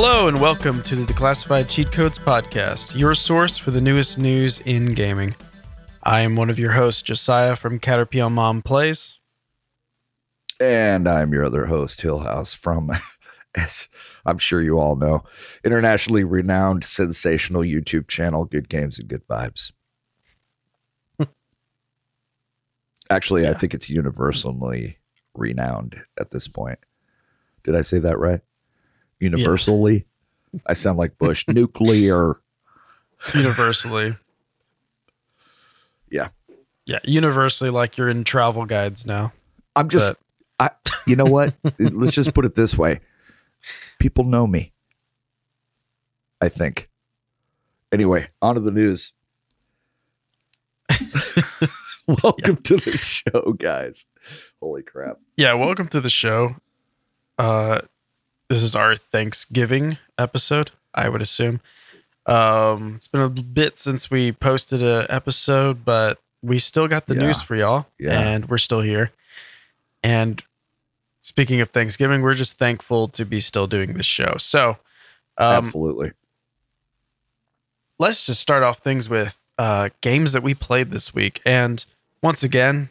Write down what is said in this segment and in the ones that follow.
Hello and welcome to the Declassified Cheat Codes Podcast, your source for the newest news in gaming. I am one of your hosts, Josiah from Caterpillar Mom Plays. And I'm your other host, Hillhouse, from, as I'm sure you all know, internationally renowned, sensational YouTube channel, Good Games and Good Vibes. Actually, I think it's universally renowned at this point. Did I say that right? Universally? I sound like Bush. Nuclear. Universally. Yeah. Yeah, universally, like you're in travel guides now. I'm just, I. You know what? Let's just put it this way: people know me. I think. Anyway, on to the news. Welcome to the show, guys. Holy crap! Yeah, welcome to the show. Uh, this is our Thanksgiving episode, I would assume. Um, it's been a bit since we posted an episode, but we still got the Yeah. news for y'all, Yeah. and we're still here. And speaking of Thanksgiving, we're just thankful to be still doing this show. So, um, Absolutely. let's just start off things with uh, games that we played this week. And once again,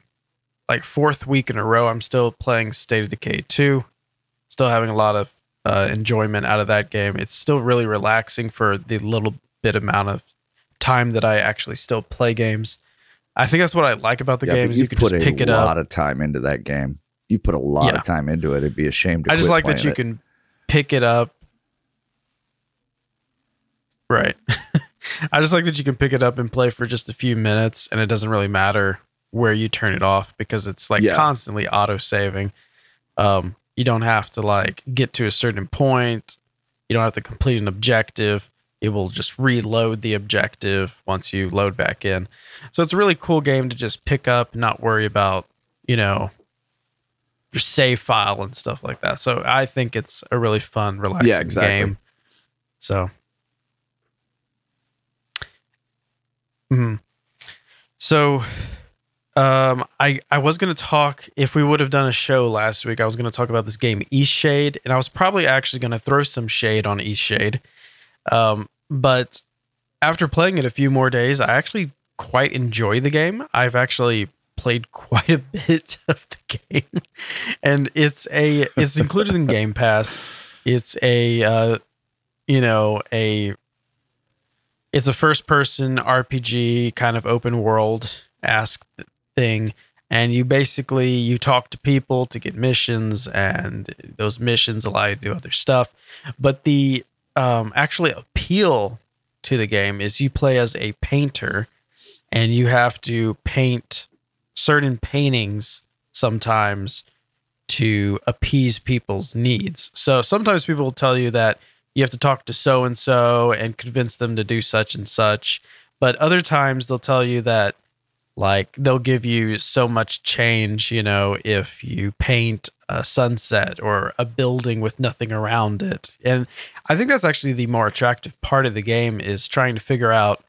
like fourth week in a row, I'm still playing State of Decay 2. Still having a lot of uh, enjoyment out of that game. It's still really relaxing for the little bit amount of time that I actually still play games. I think that's what I like about the yeah, game is you can put just pick it up. A lot of time into that game. You put a lot Yeah. of time into it. It'd be a shame to. I just like that you it. can pick it up. Right. I just like that you can pick it up and play for just a few minutes and it doesn't really matter where you turn it off because it's like Yeah. constantly auto saving. Um, you don't have to like get to a certain point. You don't have to complete an objective. It will just reload the objective once you load back in. So it's a really cool game to just pick up not worry about, you know, your save file and stuff like that. So I think it's a really fun, relaxing Yeah, exactly. game. So, Mhm. so, um, I I was gonna talk if we would have done a show last week. I was gonna talk about this game Eastshade, and I was probably actually gonna throw some shade on Eastshade. Um, but after playing it a few more days, I actually quite enjoy the game. I've actually played quite a bit of the game, and it's a it's included in Game Pass. It's a uh, you know a it's a first person RPG kind of open world ask thing and you basically you talk to people to get missions and those missions allow you to do other stuff but the um, actually appeal to the game is you play as a painter and you have to paint certain paintings sometimes to appease people's needs. So sometimes people will tell you that you have to talk to so and so and convince them to do such and such. But other times they'll tell you that like they'll give you so much change, you know, if you paint a sunset or a building with nothing around it. And I think that's actually the more attractive part of the game is trying to figure out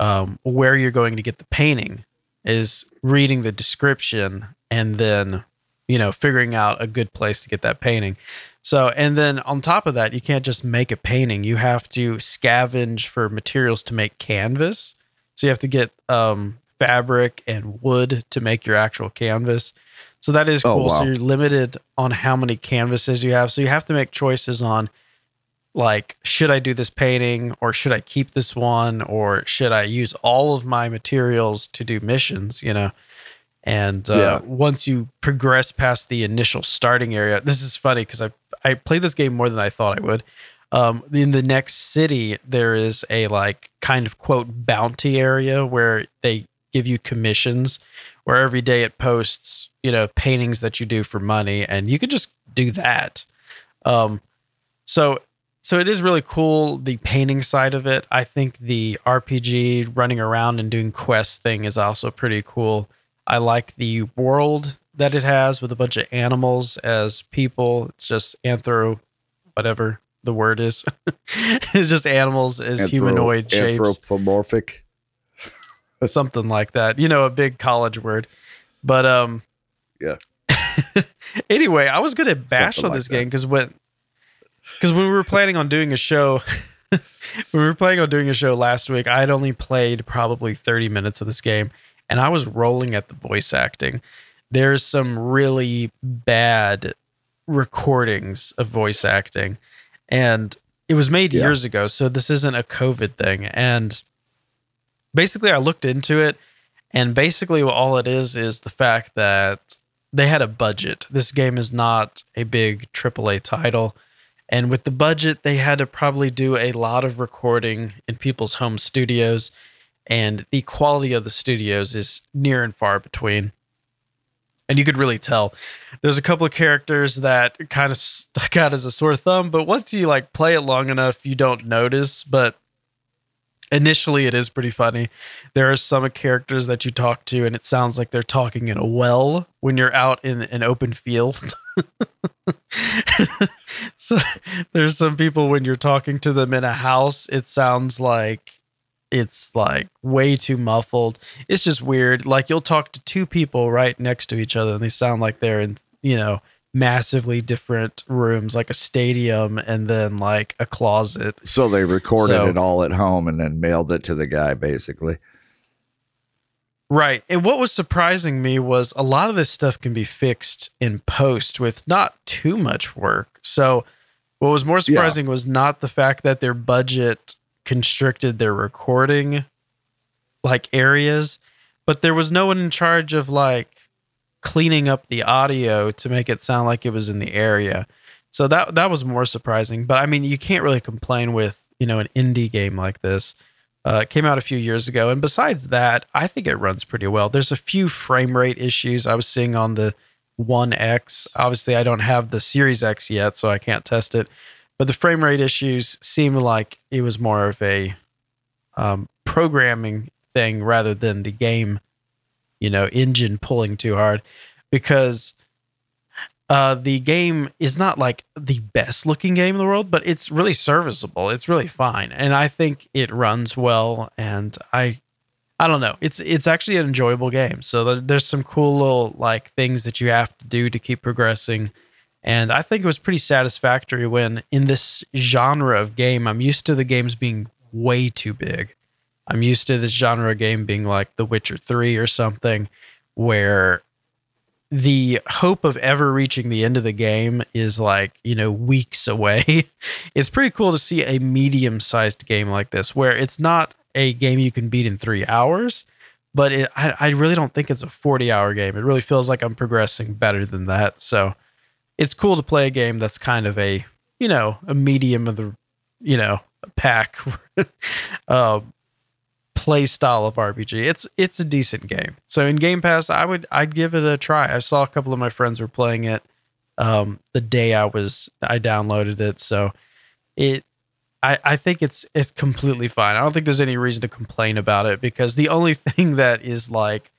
um, where you're going to get the painting is reading the description and then you know figuring out a good place to get that painting. So and then on top of that you can't just make a painting. You have to scavenge for materials to make canvas. So you have to get um, fabric and wood to make your actual canvas. So that is Oh, cool. So you're limited on how many canvases you have. So you have to make choices on like should i do this painting or should i keep this one or should i use all of my materials to do missions you know? And uh, Yeah. once you progress past the initial starting area this is funny because i i played this game more than i thought i would. Um, in the next city there is a like kind of quote bounty area where they give you commissions where every day it posts you know paintings that you do for money and you can just do that. Um, so so it is really cool the painting side of it. I think the rpg running around and doing quest thing is also pretty cool. I like the world that it has with a bunch of animals as people. It's just anthro whatever the word is. It's just animals as Anthro- humanoid shapes. Anthropomorphic. Something like that you know a big college word but um Yeah. anyway i was gonna bash Something on this game because when because when we were planning on doing a show, when we were planning on doing a show last week, I had only played probably 30 minutes of this game and I was rolling at the voice acting. There's some really bad recordings of voice acting and it was made yeah. years ago, so this isn't a COVID thing. And basically, I looked into it, and basically, all it is is the fact that they had a budget. This game is not a big AAA title. And with the budget, they had to probably do a lot of recording in people's home studios. And the quality of the studios is near and far between. And you could really tell. There's a couple of characters that kind of stuck out as a sore thumb, but once you like play it long enough, you don't notice. But initially it is pretty funny. There are some characters that you talk to and it sounds like they're talking in a well when you're out in an open field. so there's some people when you're talking to them in a house, it sounds like it's like way too muffled. It's just weird. Like you'll talk to two people right next to each other and they sound like they're in, you know, massively different rooms, like a stadium and then like a closet. So they recorded so, it all at home and then mailed it to the guy, basically. Right. And what was surprising me was a lot of this stuff can be fixed in post with not too much work. So what was more surprising yeah. was not the fact that their budget constricted their recording like areas, but there was no one in charge of like cleaning up the audio to make it sound like it was in the area. So that that was more surprising. But I mean, you can't really complain with you know an indie game like this. Uh, it came out a few years ago, and besides that, I think it runs pretty well. There's a few frame rate issues I was seeing on the One X. Obviously, I don't have the Series X yet, so I can't test it. But the frame rate issues seem like it was more of a um, programming thing rather than the game you know, engine pulling too hard because uh, the game is not like the best looking game in the world, but it's really serviceable. It's really fine, and I think it runs well. And I, I don't know, it's it's actually an enjoyable game. So there's some cool little like things that you have to do to keep progressing. And I think it was pretty satisfactory when in this genre of game, I'm used to the games being way too big. I'm used to this genre game being like The Witcher 3 or something, where the hope of ever reaching the end of the game is like, you know, weeks away. it's pretty cool to see a medium sized game like this, where it's not a game you can beat in three hours, but it, I, I really don't think it's a 40 hour game. It really feels like I'm progressing better than that. So it's cool to play a game that's kind of a, you know, a medium of the, you know, pack. uh, play style of RPG. It's it's a decent game. So in Game Pass, I would I'd give it a try. I saw a couple of my friends were playing it um, the day I was I downloaded it. So it I, I think it's it's completely fine. I don't think there's any reason to complain about it because the only thing that is like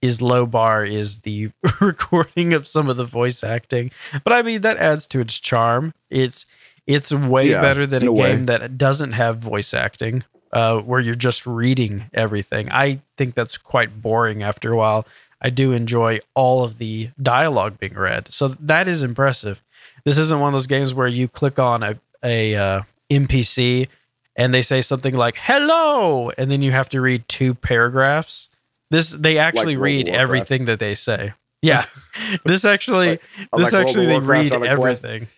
is low bar is the recording of some of the voice acting. But I mean that adds to its charm. It's it's way yeah, better than a, a game that doesn't have voice acting uh, where you're just reading everything. I think that's quite boring after a while. I do enjoy all of the dialogue being read, so that is impressive. This isn't one of those games where you click on a a uh, NPC and they say something like "hello," and then you have to read two paragraphs. This they actually like read everything that they say. Yeah, this actually like, this like actually they read everything.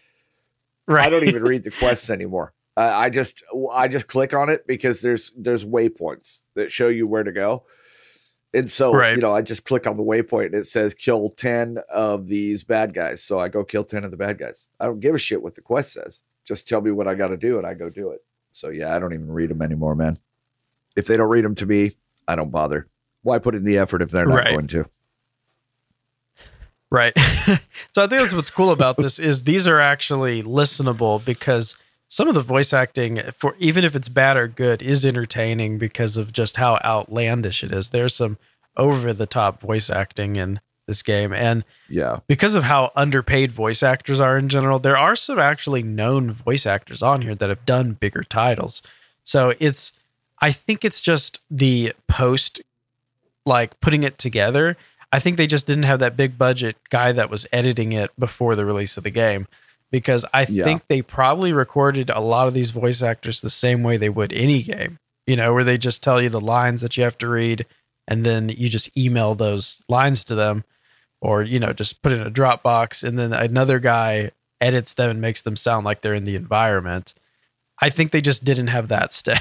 Right. I don't even read the quests anymore. Uh, I just I just click on it because there's there's waypoints that show you where to go. And so, right. you know, I just click on the waypoint and it says kill 10 of these bad guys. So I go kill 10 of the bad guys. I don't give a shit what the quest says. Just tell me what I got to do and I go do it. So yeah, I don't even read them anymore, man. If they don't read them to me, I don't bother. Why put in the effort if they're not right. going to? Right. so I think that's what's cool about this is these are actually listenable because some of the voice acting for even if it's bad or good is entertaining because of just how outlandish it is. There's some over the top voice acting in this game and yeah. Because of how underpaid voice actors are in general, there are some actually known voice actors on here that have done bigger titles. So it's I think it's just the post like putting it together. I think they just didn't have that big budget guy that was editing it before the release of the game because I yeah. think they probably recorded a lot of these voice actors the same way they would any game. You know, where they just tell you the lines that you have to read and then you just email those lines to them or you know just put in a Dropbox and then another guy edits them and makes them sound like they're in the environment. I think they just didn't have that step.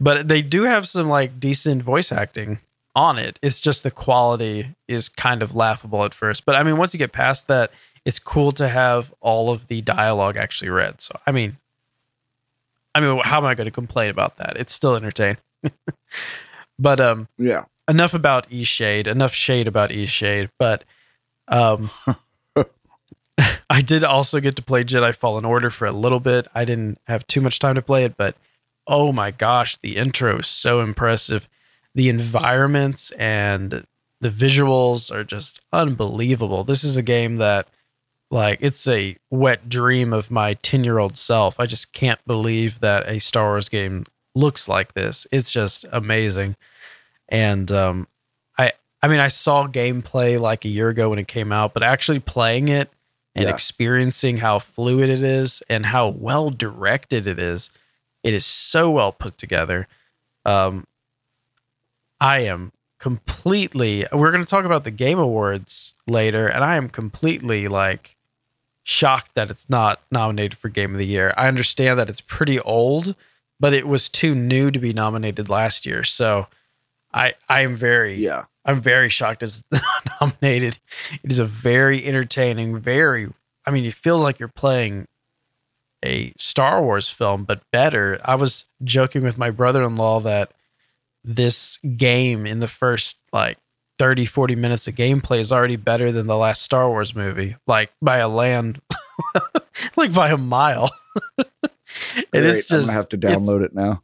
but they do have some like decent voice acting on it. It's just the quality is kind of laughable at first. But I mean, once you get past that, it's cool to have all of the dialogue actually read. So I mean, I mean, how am I going to complain about that? It's still entertaining. but um, yeah. Enough about Eastshade. Enough shade about Eastshade. But um, I did also get to play Jedi Fallen Order for a little bit. I didn't have too much time to play it, but oh my gosh, the intro is so impressive. The environments and the visuals are just unbelievable. This is a game that like it's a wet dream of my 10 year old self. I just can't believe that a Star Wars game looks like this. It's just amazing. And um, I I mean I saw gameplay like a year ago when it came out, but actually playing it and yeah. experiencing how fluid it is and how well directed it is, it is so well put together. Um, I am completely. We're going to talk about the Game Awards later, and I am completely like shocked that it's not nominated for Game of the Year. I understand that it's pretty old, but it was too new to be nominated last year. So I I am very yeah I'm very shocked it's nominated. It is a very entertaining, very I mean, it feels like you're playing a Star Wars film, but better. I was joking with my brother-in-law that this game in the first like 30 40 minutes of gameplay is already better than the last Star Wars movie, like by a land like by a mile. it is just I'm gonna have to download it now.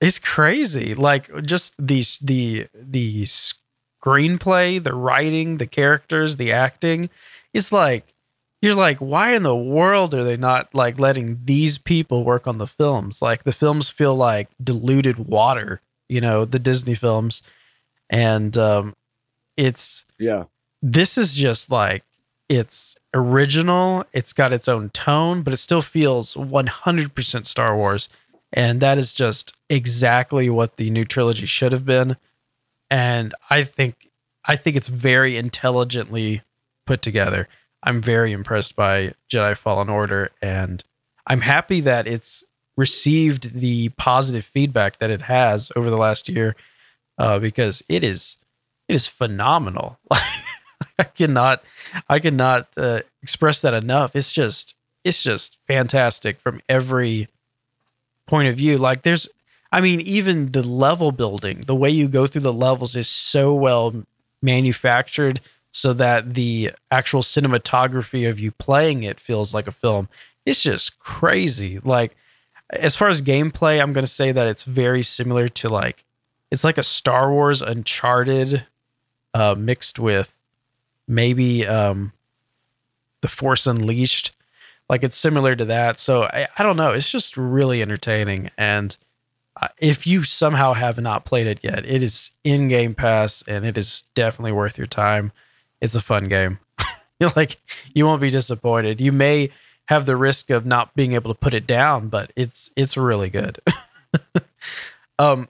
It's crazy. Like just the the the screenplay, the writing, the characters, the acting. It's like you're like, why in the world are they not like letting these people work on the films? Like the films feel like diluted water, you know, the Disney films. And um it's yeah. This is just like it's original, it's got its own tone, but it still feels 100% Star Wars. And that is just exactly what the new trilogy should have been. And I think I think it's very intelligently put together. I'm very impressed by Jedi Fallen Order and I'm happy that it's received the positive feedback that it has over the last year uh, because it is it is phenomenal. I cannot I cannot uh, express that enough. It's just it's just fantastic from every point of view. Like there's, I mean, even the level building, the way you go through the levels is so well manufactured so that the actual cinematography of you playing it feels like a film. It's just crazy. Like, as far as gameplay, I'm going to say that it's very similar to like, it's like a Star Wars Uncharted uh, mixed with maybe um, The Force Unleashed like it's similar to that. So I, I don't know. It's just really entertaining. And uh, if you somehow have not played it yet, it is in Game Pass and it is definitely worth your time. It's a fun game. You're like you won't be disappointed. You may have the risk of not being able to put it down, but it's it's really good. um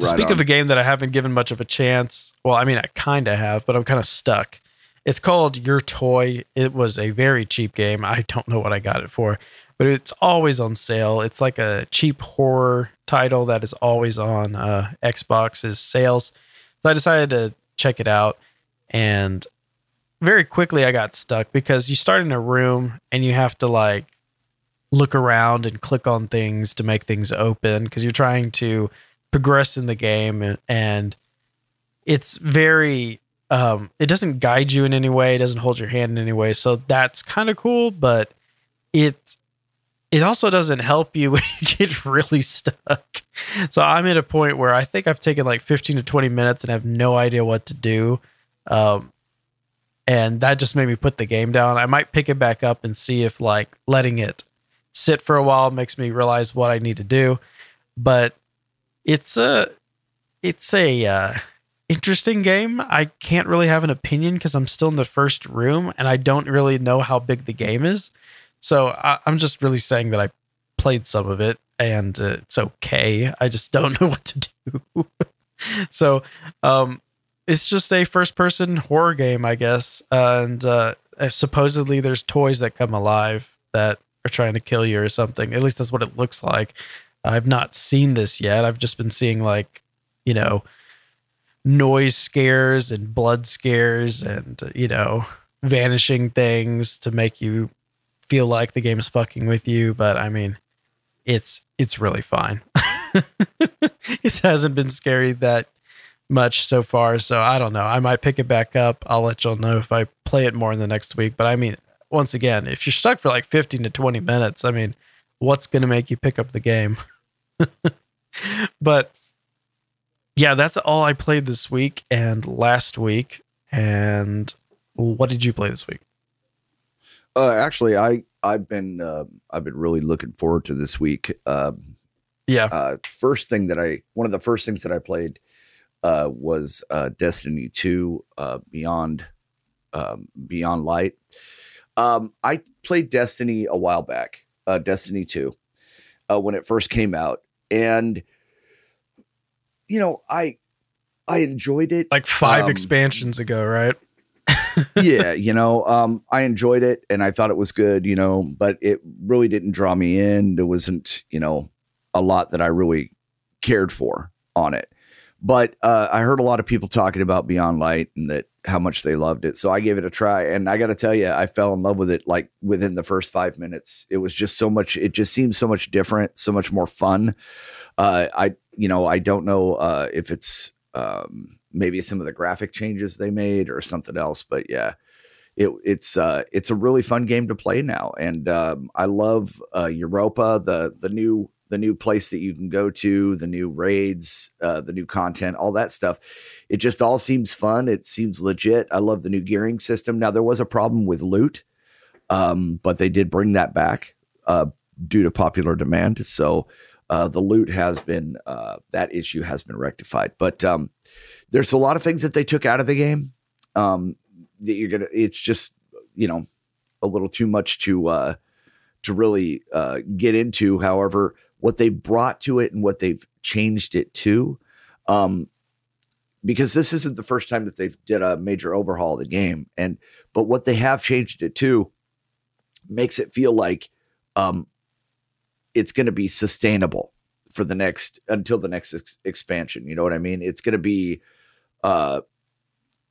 right speak on. of a game that I haven't given much of a chance. Well, I mean I kind of have, but I'm kind of stuck. It's called Your Toy. It was a very cheap game. I don't know what I got it for, but it's always on sale. It's like a cheap horror title that is always on uh, Xbox's sales. So I decided to check it out, and very quickly I got stuck because you start in a room and you have to like look around and click on things to make things open because you're trying to progress in the game and, and it's very um, it doesn't guide you in any way. It doesn't hold your hand in any way. So that's kind of cool, but it it also doesn't help you when you get really stuck. So I'm at a point where I think I've taken like 15 to 20 minutes and have no idea what to do. Um, and that just made me put the game down. I might pick it back up and see if like letting it sit for a while makes me realize what I need to do. But it's a it's a uh, interesting game. I can't really have an opinion because I'm still in the first room and I don't really know how big the game is. So I, am just really saying that I played some of it and uh, it's okay. I just don't know what to do. so um, it's just a first person horror game, I guess. and uh, supposedly there's toys that come alive that are trying to kill you or something. At least that's what it looks like. I've not seen this yet. I've just been seeing like, you know, noise scares and blood scares and you know, vanishing things to make you feel like the game's fucking with you, but I mean, it's it's really fine. it hasn't been scary that much so far, so I don't know. I might pick it back up. I'll let y'all know if I play it more in the next week. But I mean, once again, if you're stuck for like 15 to 20 minutes, I mean, what's going to make you pick up the game? but yeah, that's all I played this week and last week. And what did you play this week? Uh, actually, I I've been uh, I've been really looking forward to this week. Um, yeah. Uh, first thing that I one of the first things that I played uh, was uh, Destiny Two uh, Beyond um, Beyond Light. Um, I played Destiny a while back, uh, Destiny Two, uh, when it first came out, and you know, I I enjoyed it. Like five um, expansions ago, right? yeah, you know, um, I enjoyed it and I thought it was good, you know, but it really didn't draw me in. There wasn't, you know, a lot that I really cared for on it. But uh, I heard a lot of people talking about Beyond Light and that how much they loved it. So I gave it a try. And I got to tell you, I fell in love with it like within the first five minutes. It was just so much, it just seemed so much different, so much more fun. Uh, I, you know, I don't know uh, if it's um, maybe some of the graphic changes they made or something else, but yeah, it, it's uh, it's a really fun game to play now, and um, I love uh, Europa, the the new the new place that you can go to, the new raids, uh, the new content, all that stuff. It just all seems fun. It seems legit. I love the new gearing system. Now there was a problem with loot, um, but they did bring that back uh, due to popular demand. So uh, the loot has been uh, that issue has been rectified. But um, there's a lot of things that they took out of the game um, that you're gonna. It's just you know a little too much to uh, to really uh, get into. However, what they've brought to it and what they've changed it to, um, because this isn't the first time that they've did a major overhaul of the game, and but what they have changed it to makes it feel like um, it's going to be sustainable for the next until the next ex- expansion. You know what I mean? It's going to be, uh,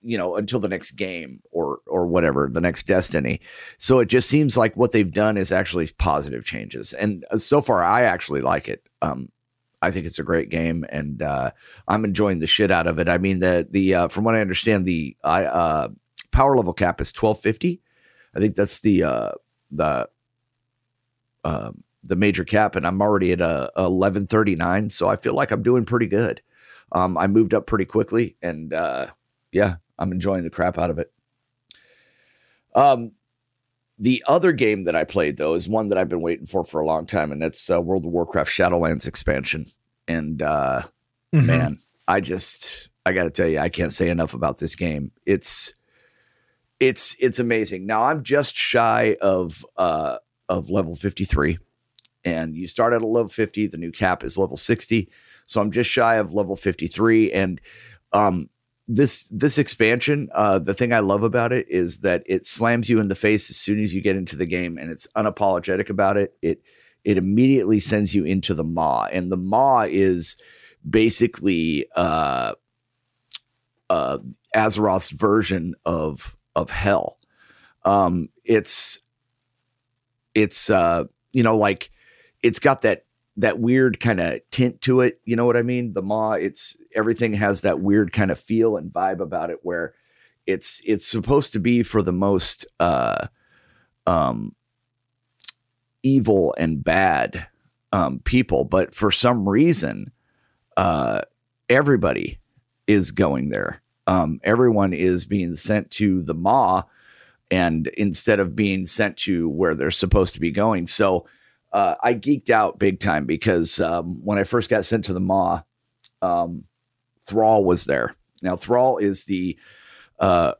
you know, until the next game or or whatever, the next Destiny. So it just seems like what they've done is actually positive changes, and uh, so far I actually like it. Um, I think it's a great game, and uh, I'm enjoying the shit out of it. I mean, the the uh, from what I understand, the uh, power level cap is 1250. I think that's the uh, the um, the major cap, and I'm already at a, a 1139. So I feel like I'm doing pretty good. Um, I moved up pretty quickly, and uh, yeah, I'm enjoying the crap out of it. Um, the other game that I played though is one that I've been waiting for for a long time, and that's uh, World of Warcraft Shadowlands expansion. And uh, mm-hmm. man, I just I got to tell you, I can't say enough about this game. It's it's it's amazing. Now I'm just shy of uh, of level 53 and you start at a level 50 the new cap is level 60 so i'm just shy of level 53 and um, this this expansion uh, the thing i love about it is that it slams you in the face as soon as you get into the game and it's unapologetic about it. It it immediately sends you into the maw and the maw is basically uh uh azeroth's version of of hell. Um it's it's uh you know like it's got that that weird kind of tint to it. You know what I mean? The Maw, it's everything has that weird kind of feel and vibe about it where it's it's supposed to be for the most uh um evil and bad um people, but for some reason uh everybody is going there. Um everyone is being sent to the Maw and instead of being sent to where they're supposed to be going. So uh, I geeked out big time because um, when I first got sent to the Maw, um, Thrall was there, Now, Thrall is the, uh,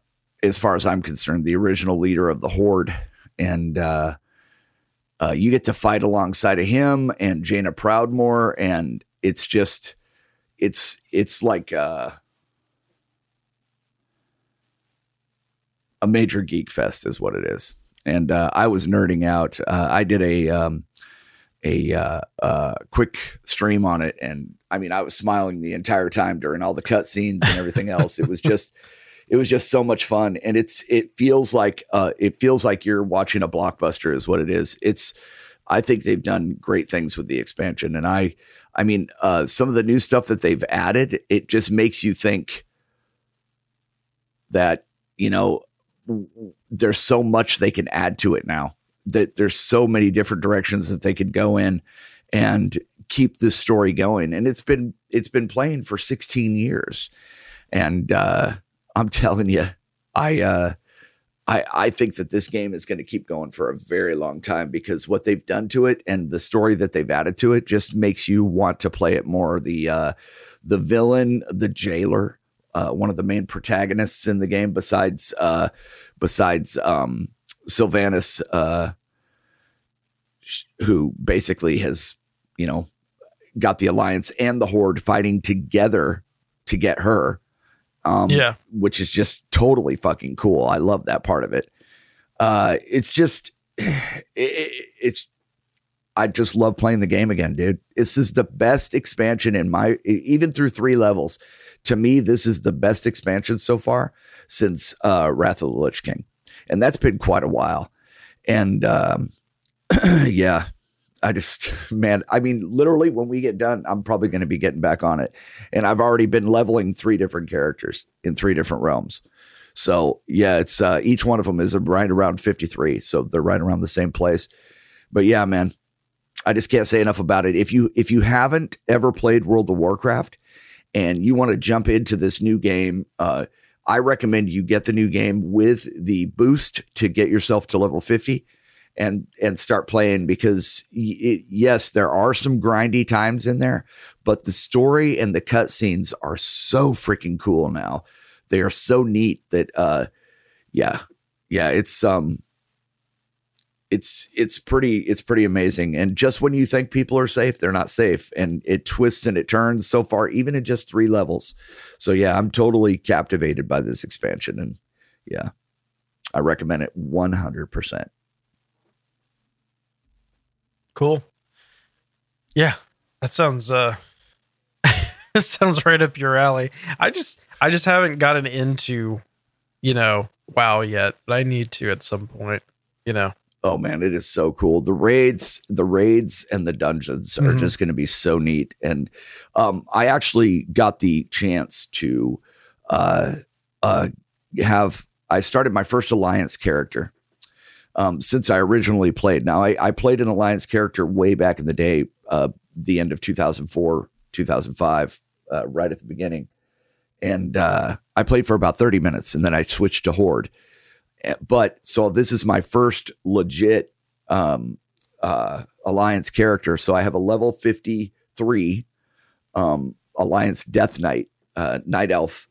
as far as I'm concerned, the original leader of the Horde, and uh, uh, you get to fight alongside of him and Jaina Proudmoore, and it's just, it's it's like uh, a major geek fest, is what it is. And uh, I was nerding out. I did a um, a uh, uh, quick stream on it, and I mean, I was smiling the entire time during all the cutscenes and everything else. it was just, it was just so much fun, and it's it feels like uh, it feels like you're watching a blockbuster, is what it is. It's, I think they've done great things with the expansion, and I, I mean, uh, some of the new stuff that they've added, it just makes you think that you know there's so much they can add to it now that there's so many different directions that they could go in and keep this story going. And it's been it's been playing for 16 years. And uh, I'm telling you, I uh, I, I think that this game is going to keep going for a very long time because what they've done to it and the story that they've added to it just makes you want to play it more. The uh, the villain, the jailer, uh, one of the main protagonists in the game, besides uh, besides um, Sylvanas, uh, who basically has, you know, got the alliance and the horde fighting together to get her. Um, yeah, which is just totally fucking cool. I love that part of it. Uh, it's just, it, it's. I just love playing the game again, dude. This is the best expansion in my, even through three levels. To me, this is the best expansion so far since uh, Wrath of the Lich King and that's been quite a while. And um, yeah, I just man, I mean, literally, when we get done, I'm probably going to be getting back on it, and I've already been leveling three different characters in three different realms. So yeah, it's uh, each one of them is right around 53, so they're right around the same place. But yeah, man, I just can't say enough about it. If you if you haven't ever played World of Warcraft and you want to jump into this new game, uh, I recommend you get the new game with the boost to get yourself to level 50 and and start playing because it, yes, there are some grindy times in there, but the story and the cutscenes are so freaking cool now. They are so neat that uh yeah. Yeah, it's um it's it's pretty it's pretty amazing. And just when you think people are safe they're not safe. And it twists and it turns so far even in just three levels. So yeah i'm totally captivated by this expansion. And yeah i recommend it 100% cool. Yeah that sounds uh that sounds right up your alley. I just i just haven't gotten into you know wow yet but i need to at some point you know oh man, it is so cool. The raids, the raids and the dungeons are mm-hmm. just going to be so neat. And um, I actually got the chance to uh, uh, have. I started my first alliance character um, since I originally played. Now I, I, played an alliance character way back in the day, uh, the end of 2004, 2005, uh, right at the beginning, and uh, I played for about 30 minutes, and then I switched to Horde but so this is my first legit um, uh, alliance character. So I have a level 53 um, alliance death knight, uh, night elf.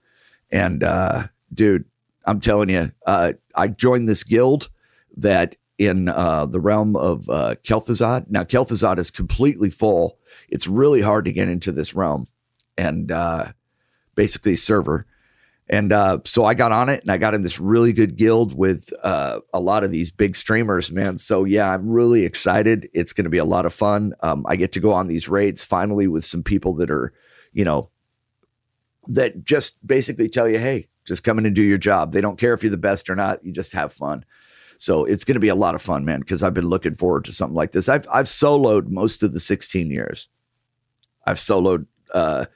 And uh, dude, I'm telling you, uh, I joined this guild that in uh, the realm of uh, Kel'Thuzad. Now, Kel'Thuzad is completely full. It's really hard to get into this realm and uh, basically server. And uh, so I got on it and I got in this really good guild with uh, a lot of these big streamers, man. So yeah, I'm really excited. It's going to be a lot of fun. Um, I get to go on these raids finally with some people that are, you know, that just basically tell you, hey, just come in and do your job. They don't care if you're the best or not. You just have fun. So it's going to be a lot of fun, man, because I've been looking forward to something like this. I've I've soloed most of the 16 years. I've soloed uh,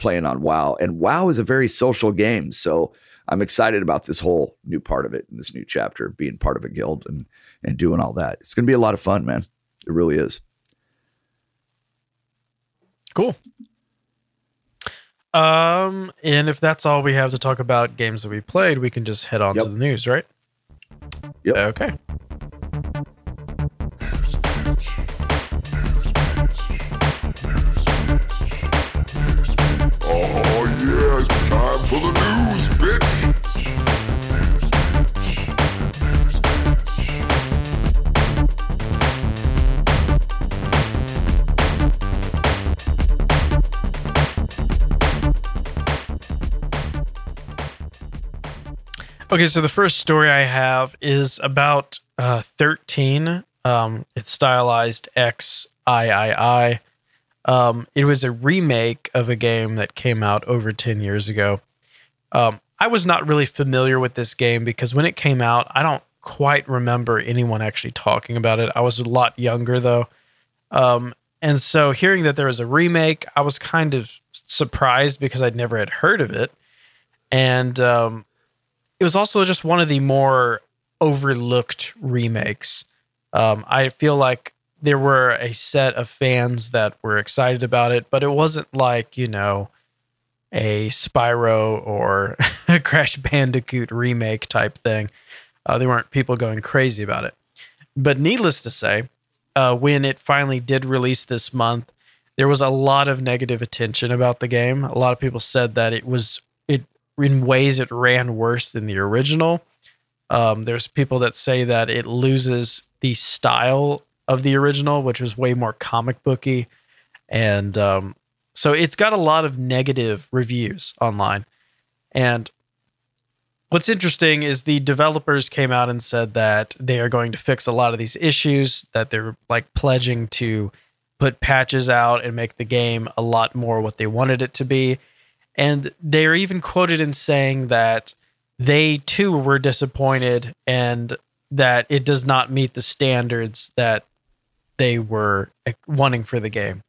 playing on WoW. And WoW is a very social game. So I'm excited about this whole new part of it and this new chapter, being part of a guild and and doing all that. It's gonna be a lot of fun, man. It really is. Cool. Um, and if that's all we have to talk about games that we played, we can just head on yep. to the news, right? Yep. Okay. Okay, so the first story I have is about uh, 13. Um, it's stylized X I I I. Um, it was a remake of a game that came out over 10 years ago. Um, I was not really familiar with this game because when it came out, I don't quite remember anyone actually talking about it. I was a lot younger though. Um, and so hearing that there was a remake, I was kind of surprised because I'd never had heard of it. And um, it was also just one of the more overlooked remakes. Um, I feel like there were a set of fans that were excited about it, but it wasn't like, you know, a Spyro or a Crash Bandicoot remake type thing. Uh, there weren't people going crazy about it. But needless to say, uh, when it finally did release this month, there was a lot of negative attention about the game. A lot of people said that it was in ways it ran worse than the original. Um, there's people that say that it loses the style of the original, which was way more comic booky, and um, so it's got a lot of negative reviews online. And what's interesting is the developers came out and said that they are going to fix a lot of these issues. That they're like pledging to put patches out and make the game a lot more what they wanted it to be and they're even quoted in saying that they too were disappointed and that it does not meet the standards that they were wanting for the game.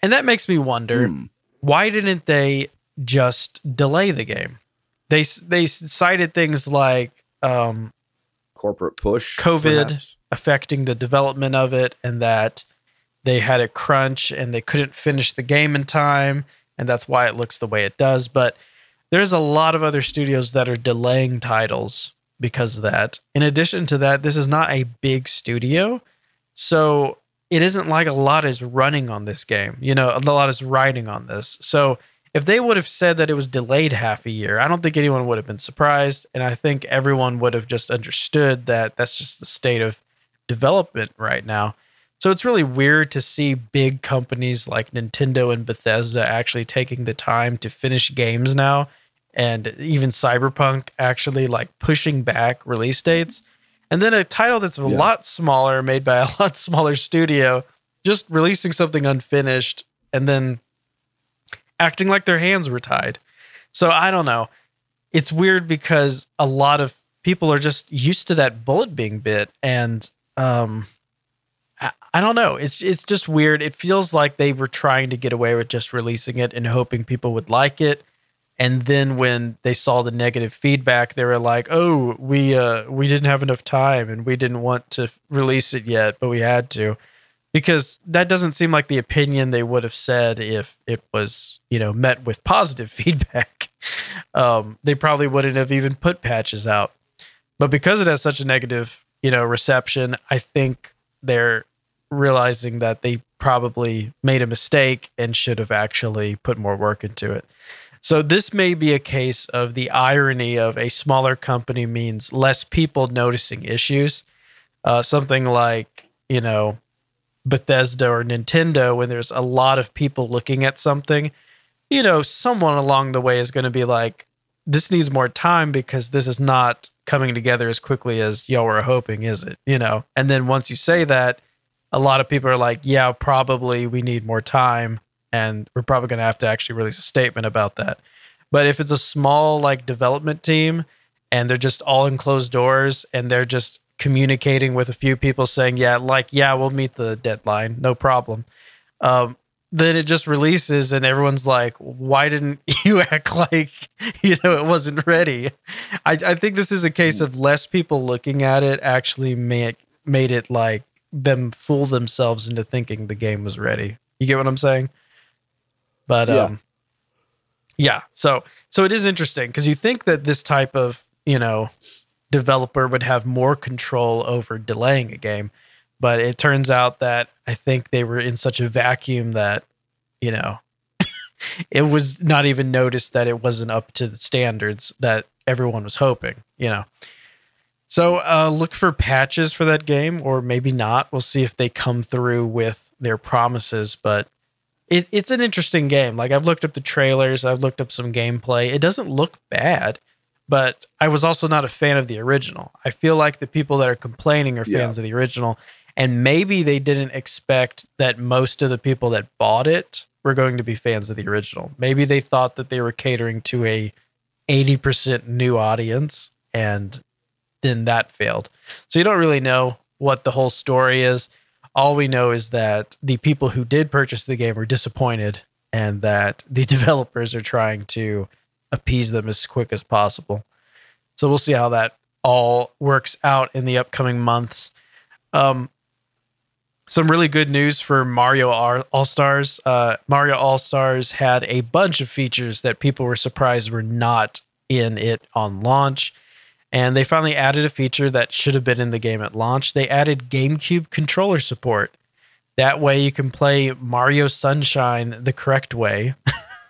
And that makes me wonder hmm. why didn't they just delay the game? They they cited things like um, corporate push, COVID perhaps. affecting the development of it, and that they had a crunch and they couldn't finish the game in time and that's why it looks the way it does. But there's a lot of other studios that are delaying titles because of that. In addition to that, this is not a big studio. So it isn't like a lot is running on this game. You know, a lot is riding on this. So if they would have said that it was delayed half a year, I don't think anyone would have been surprised. And I think everyone would have just understood that that's just the state of development right now. So it's really weird to see big companies like Nintendo and Bethesda actually taking the time to finish games now and even Cyberpunk actually like pushing back release dates. And then a title that's a yeah. lot smaller, made by a lot smaller studio, just releasing something unfinished and then acting like their hands were tied. So I don't know. It's weird because a lot of people are just used to that bullet being bit and um I don't know. It's it's just weird. It feels like they were trying to get away with just releasing it and hoping people would like it. And then when they saw the negative feedback, they were like, "Oh, we uh we didn't have enough time and we didn't want to release it yet, but we had to." Because that doesn't seem like the opinion they would have said if it was, you know, met with positive feedback. Um, they probably wouldn't have even put patches out. But because it has such a negative, you know, reception, I think they're realizing that they probably made a mistake and should have actually put more work into it. So this may be a case of the irony of a smaller company means less people noticing issues. Uh, something like you know Bethesda or Nintendo, when there's a lot of people looking at something, you know, someone along the way is going to be like, "This needs more time because this is not coming together as quickly as y'all were hoping, is it?" You know, and then once you say that, a lot of people are like, yeah, probably we need more time and we're probably going to have to actually release a statement about that. But if it's a small like development team and they're just all in closed doors and they're just communicating with a few people saying, yeah, like, yeah, we'll meet the deadline, no problem. Um, then it just releases and everyone's like, why didn't you act like, you know, it wasn't ready? I, I think this is a case of less people looking at it actually make, made it like them fool themselves into thinking the game was ready. You get what I'm saying? But yeah. um yeah, so so it is interesting because you think that this type of, you know, developer would have more control over delaying a game, but it turns out that I think they were in such a vacuum that, you know, it was not even noticed that it wasn't up to the standards that everyone was hoping, you know. So uh, look for patches for that game, or maybe not. We'll see if they come through with their promises. But it, it's an interesting game. Like I've looked up the trailers, I've looked up some gameplay. It doesn't look bad. but I was also not a fan of the original. I feel like the people that are complaining are fans yeah. of the original, and maybe they didn't expect that most of the people that bought it were going to be fans of the original. Maybe they thought that they were catering to a 80% new audience and then that failed. So you don't really know what the whole story is. All we know is that the people who did purchase the game were disappointed and that the developers are trying to appease them as quick as possible. So we'll see how that all works out in the upcoming months. Um, some really good news for Mario All Stars. Uh, Mario All Stars had a bunch of features that people were surprised were not in it on launch. And they finally added a feature that should have been in the game at launch. They added GameCube controller support. That way you can play Mario Sunshine the correct way.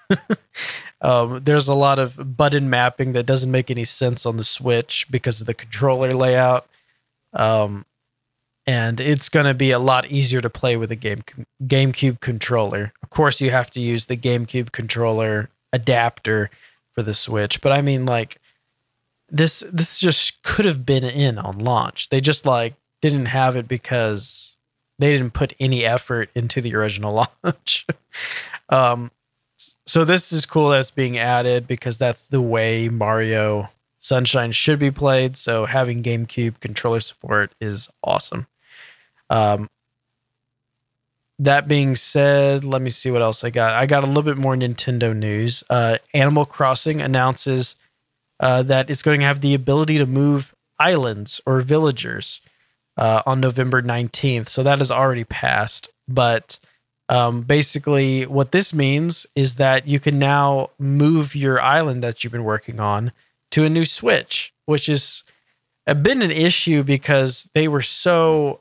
um, there's a lot of button mapping that doesn't make any sense on the Switch because of the controller layout. Um, and it's going to be a lot easier to play with a game GameCube controller. Of course, you have to use the GameCube controller adapter for the Switch, but I mean, like this this just could have been in on launch. They just like didn't have it because they didn't put any effort into the original launch. um, so this is cool that's being added because that's the way Mario Sunshine should be played. So having GameCube controller support is awesome. Um, that being said, let me see what else I got. I got a little bit more Nintendo news. Uh, Animal Crossing announces uh, that it's going to have the ability to move islands or villagers uh, on November 19th. So that has already passed. But um, basically, what this means is that you can now move your island that you've been working on to a new Switch, which has been an issue because they were so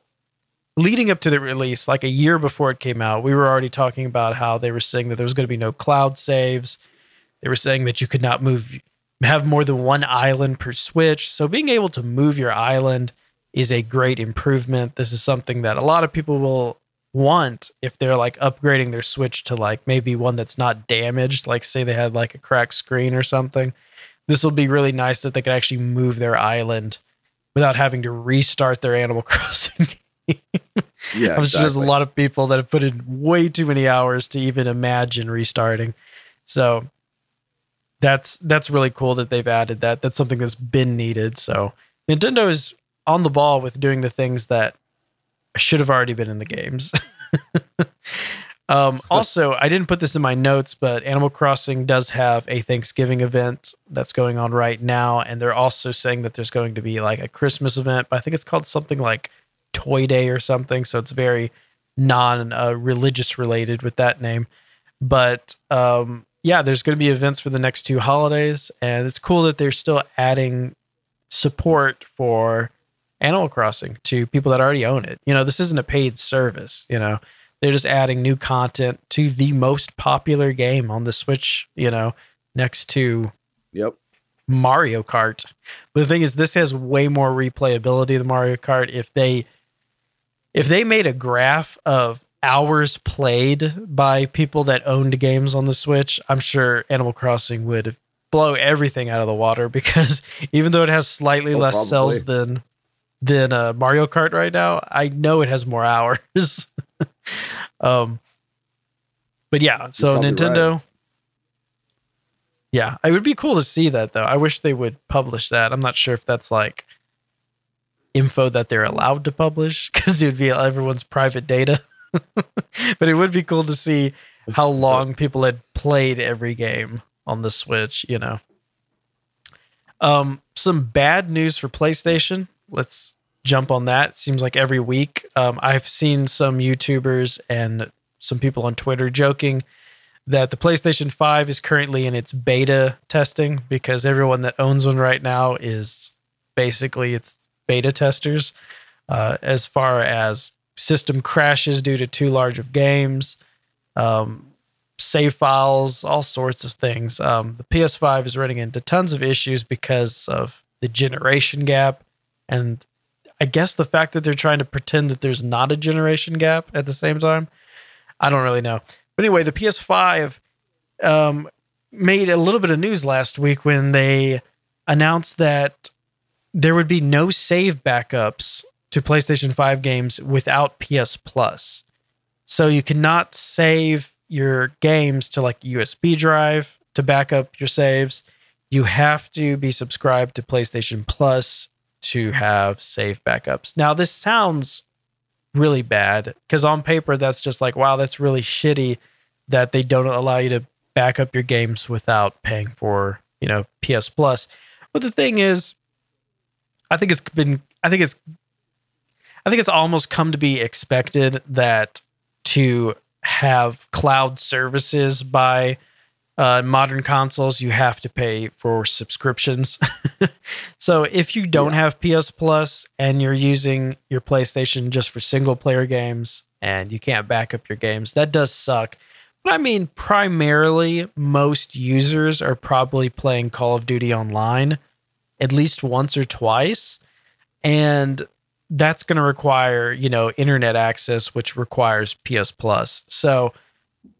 leading up to the release, like a year before it came out, we were already talking about how they were saying that there was going to be no cloud saves. They were saying that you could not move, have more than one island per Switch. So being able to move your island is a great improvement. This is something that a lot of people will want if they're like upgrading their Switch to like maybe one that's not damaged, like say they had like a cracked screen or something. This will be really nice that they could actually move their island without having to restart their Animal Crossing yeah, I'm sure there's a lot of people that have put in way too many hours to even imagine restarting. So that's that's really cool that they've added that. That's something that's been needed. So Nintendo is on the ball with doing the things that should have already been in the games. um, also, I didn't put this in my notes, but Animal Crossing does have a Thanksgiving event that's going on right now, and they're also saying that there's going to be like a Christmas event. But I think it's called something like Toy Day or something. So it's very non uh, religious related with that name. But um, yeah, there's going to be events for the next two holidays, and it's cool that they're still adding support for Animal Crossing to people that already own it. You know, this isn't a paid service. You know, they're just adding new content to the most popular game on the Switch. You know, next to yep Mario Kart. But the thing is, this has way more replayability than Mario Kart. If they if they made a graph of hours played by people that owned games on the Switch, I'm sure Animal Crossing would blow everything out of the water because even though it has slightly oh, less probably. cells than than uh, Mario Kart right now, I know it has more hours. um, but yeah, so Nintendo. Right. Yeah, it would be cool to see that though. I wish they would publish that. I'm not sure if that's like info that they're allowed to publish because it would be everyone's private data. but it would be cool to see how long people had played every game on the Switch, you know. Um, some bad news for PlayStation. Let's jump on that. Seems like every week. Um, I've seen some YouTubers and some people on Twitter joking that the PlayStation 5 is currently in its beta testing because everyone that owns one right now is basically it's beta testers uh, as far as system crashes due to too large of games, um, save files, all sorts of things. Um, the PS5 is running into tons of issues because of the generation gap and I guess the fact that they're trying to pretend that there's not a generation gap at the same time. I don't really know. But anyway, the PS5 um, made a little bit of news last week when they announced that there would be no save backups to PlayStation 5 games without PS Plus. So you cannot save your games to like USB drive to back up your saves. You have to be subscribed to PlayStation Plus to have save backups. Now, this sounds really bad because on paper, that's just like, wow, that's really shitty that they don't allow you to back up your games without paying for, you know, PS Plus. But the thing is, I think it's been, I think it's, I think it's almost come to be expected that to have cloud services by uh, modern consoles, you have to pay for subscriptions. so if you don't yeah. have PS Plus and you're using your PlayStation just for single player games and you can't back up your games, that does suck. But I mean, primarily, most users are probably playing Call of Duty Online at least once or twice. And that's going to require, you know, internet access, which requires PS Plus. So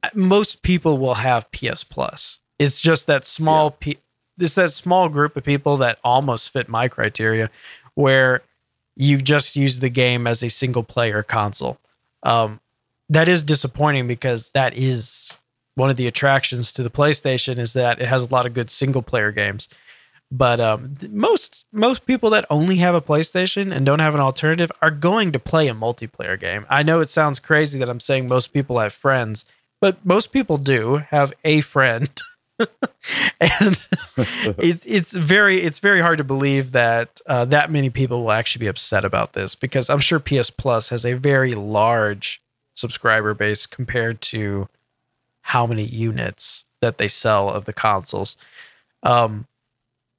uh, most people will have PS Plus. It's just that small, yeah. P- this that small group of people that almost fit my criteria, where you just use the game as a single player console. Um, that is disappointing because that is one of the attractions to the PlayStation is that it has a lot of good single player games. But um, most most people that only have a PlayStation and don't have an alternative are going to play a multiplayer game. I know it sounds crazy that I'm saying most people have friends, but most people do have a friend. and it's it's very it's very hard to believe that uh, that many people will actually be upset about this because I'm sure PS Plus has a very large subscriber base compared to how many units that they sell of the consoles. Um,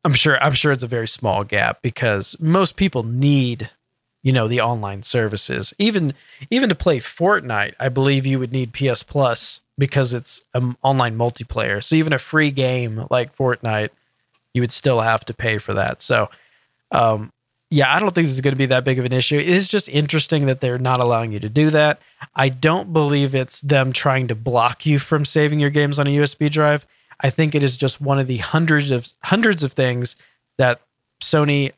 I'm sure I'm sure it's a very small gap because most people need, you know, the online services. Even even to play Fortnite, I believe you would need PS Plus because it's an online multiplayer. So even a free game like Fortnite, you would still have to pay for that. So um, yeah, I don't think this is going to be that big of an issue. It is just interesting that they're not allowing you to do that. I don't believe it's them trying to block you from saving your games on a USB drive. I think it is just one of the hundreds of hundreds of things that Sony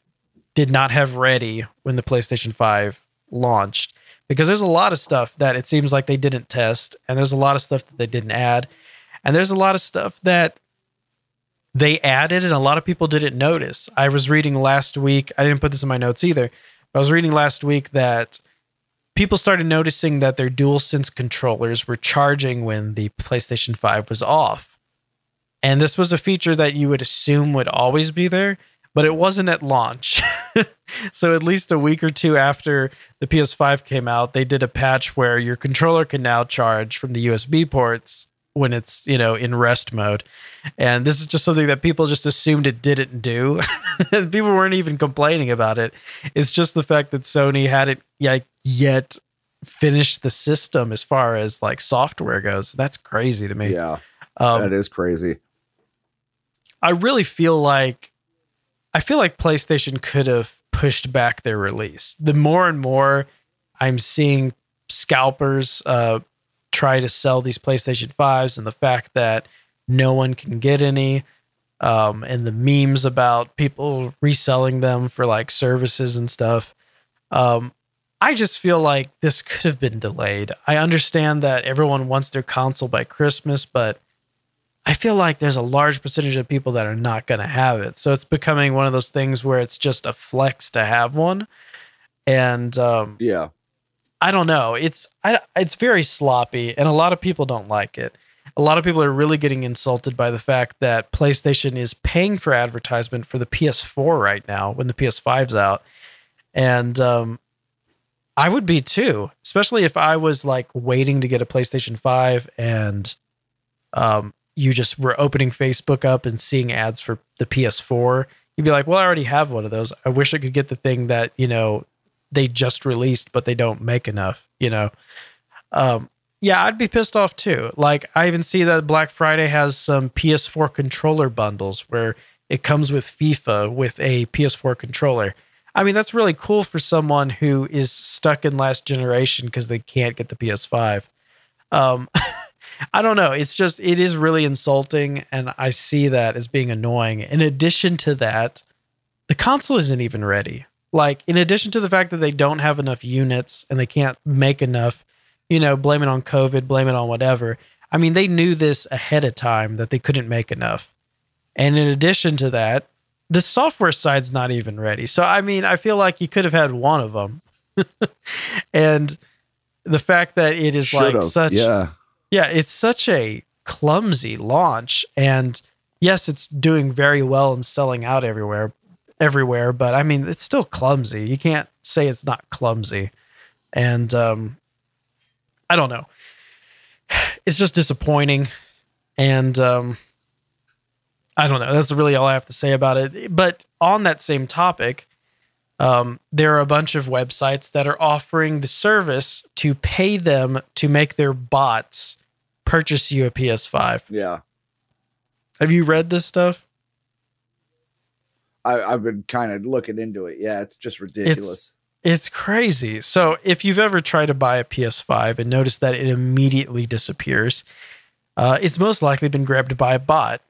did not have ready when the PlayStation 5 launched because there's a lot of stuff that it seems like they didn't test and there's a lot of stuff that they didn't add and there's a lot of stuff that they added and a lot of people didn't notice. I was reading last week, I didn't put this in my notes either, but I was reading last week that people started noticing that their DualSense controllers were charging when the PlayStation 5 was off. And this was a feature that you would assume would always be there, but it wasn't at launch. so at least a week or two after the PS5 came out, they did a patch where your controller can now charge from the USB ports when it's, you know, in rest mode. And this is just something that people just assumed it didn't do. people weren't even complaining about it. It's just the fact that Sony hadn't yet, yet finished the system as far as like software goes. That's crazy to me. Yeah. Um, that is crazy. I really feel like I feel like PlayStation could have pushed back their release. The more and more I'm seeing scalpers uh, try to sell these PlayStation 5s and the fact that no one can get any um, and the memes about people reselling them for like services and stuff. Um, I just feel like this could have been delayed. I understand that everyone wants their console by Christmas, but I feel like there's a large percentage of people that are not going to have it. So it's becoming one of those things where it's just a flex to have one. And um, yeah, I don't know. It's I, it's very sloppy, and a lot of people don't like it. A lot of people are really getting insulted by the fact that PlayStation is paying for advertisement for the PS4 right now when the PS5's out, and um, I would be too, especially if I was like waiting to get a PlayStation 5 and um, you just were opening Facebook up and seeing ads for the PS4, you'd be like, well, I already have one of those. I wish I could get the thing that, you know, they just released, but they don't make enough, you know? Um, yeah, I'd be pissed off too. Like, I even see that Black Friday has some PS4 controller bundles where it comes with FIFA with a PS4 controller. I mean, that's really cool for someone who is stuck in last generation because they can't get the PS5. Um, I don't know. It's just it is really insulting, and I see that as being annoying. In addition to that, the console isn't even ready. Like, in addition to the fact that they don't have enough units and they can't make enough, you know, blame it on COVID, blame it on whatever. I mean, they knew this ahead of time that they couldn't make enough. And in addition to that, the software side's not even ready. So, I mean, I feel like you could have had one of them. and the fact that it is Should've, like such, yeah, yeah, it's such a clumsy launch. And yes, it's doing very well and selling out everywhere, everywhere. But I mean, it's still clumsy. You can't say it's not clumsy. And um, I don't know. It's just disappointing. And um, I don't know. That's really all I have to say about it. But on that same topic, um, there are a bunch of websites that are offering the service to pay them to make their bots purchase you a PS5. Yeah. Have you read this stuff? I, have been kind of looking into it. Yeah, it's just ridiculous. It's, it's crazy. So if you've ever tried to buy a PS5 and noticed that it immediately disappears, uh, it's most likely been grabbed by a bot.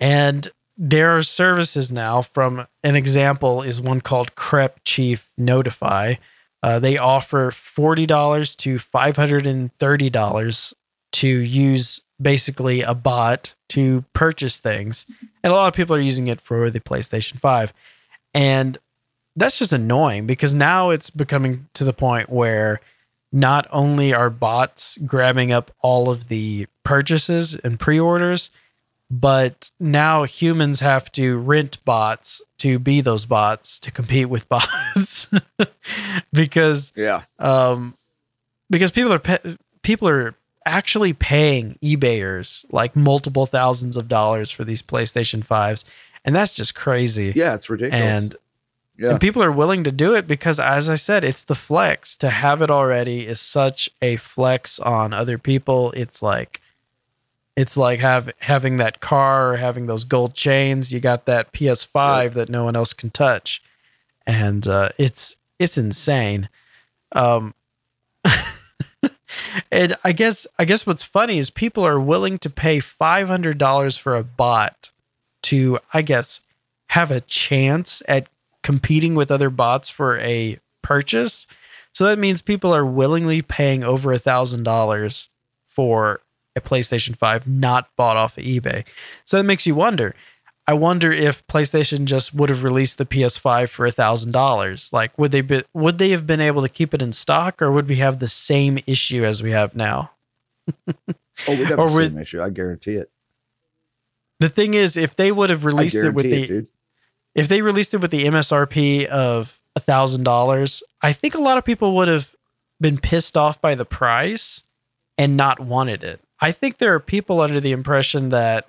And there are services now from an example is one called Crep Chief Notify. Uh, they offer $40 to $530 to use basically a bot to purchase things. And a lot of people are using it for the PlayStation 5. And that's just annoying because now it's becoming to the point where not only are bots grabbing up all of the purchases and pre orders, but now humans have to rent bots to be those bots to compete with bots because yeah um because people are pe- people are actually paying ebayers like multiple thousands of dollars for these PlayStation 5s and that's just crazy yeah it's ridiculous and yeah. and people are willing to do it because as i said it's the flex to have it already is such a flex on other people it's like it's like have having that car or having those gold chains. You got that PS5 yep. that no one else can touch, and uh, it's it's insane. Um, and I guess I guess what's funny is people are willing to pay five hundred dollars for a bot to I guess have a chance at competing with other bots for a purchase. So that means people are willingly paying over a thousand dollars for a PlayStation 5 not bought off of eBay. So that makes you wonder. I wonder if PlayStation just would have released the PS5 for thousand dollars. Like, would they be, would they have been able to keep it in stock, or would we have the same issue as we have now? oh, we'd have or the would, same issue. I guarantee it. The thing is, if they would have released it with the, it, if they released it with the MSRP of a thousand dollars, I think a lot of people would have been pissed off by the price and not wanted it. I think there are people under the impression that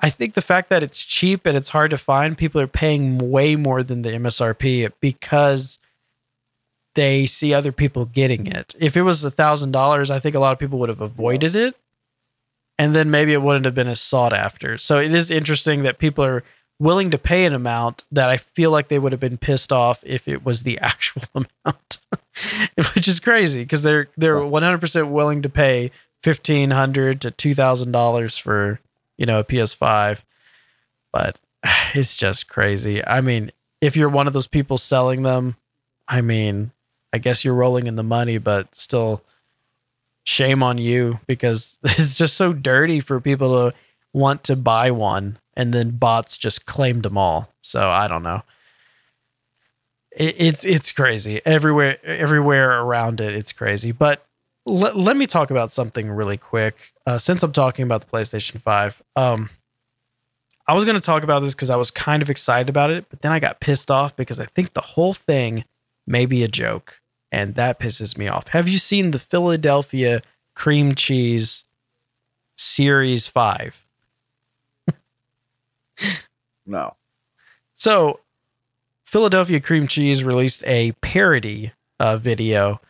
I think the fact that it's cheap and it's hard to find, people are paying way more than the MSRP because they see other people getting it. If it was a thousand dollars, I think a lot of people would have avoided it. And then maybe it wouldn't have been as sought after. So it is interesting that people are willing to pay an amount that I feel like they would have been pissed off if it was the actual amount. Which is crazy because they're they're 100% willing to pay fifteen hundred to two thousand dollars for you know a PS5, but it's just crazy. I mean, if you're one of those people selling them, I mean, I guess you're rolling in the money, but still, shame on you because it's just so dirty for people to want to buy one and then bots just claimed them all. So I don't know. it's it's crazy everywhere everywhere around it. It's crazy, but let, let me talk about something really quick. Uh, since I'm talking about the PlayStation 5, um, I was going to talk about this because I was kind of excited about it, but then I got pissed off because I think the whole thing may be a joke, and that pisses me off. Have you seen the Philadelphia cream cheese series 5? no. So, Philadelphia cream cheese released a parody uh, video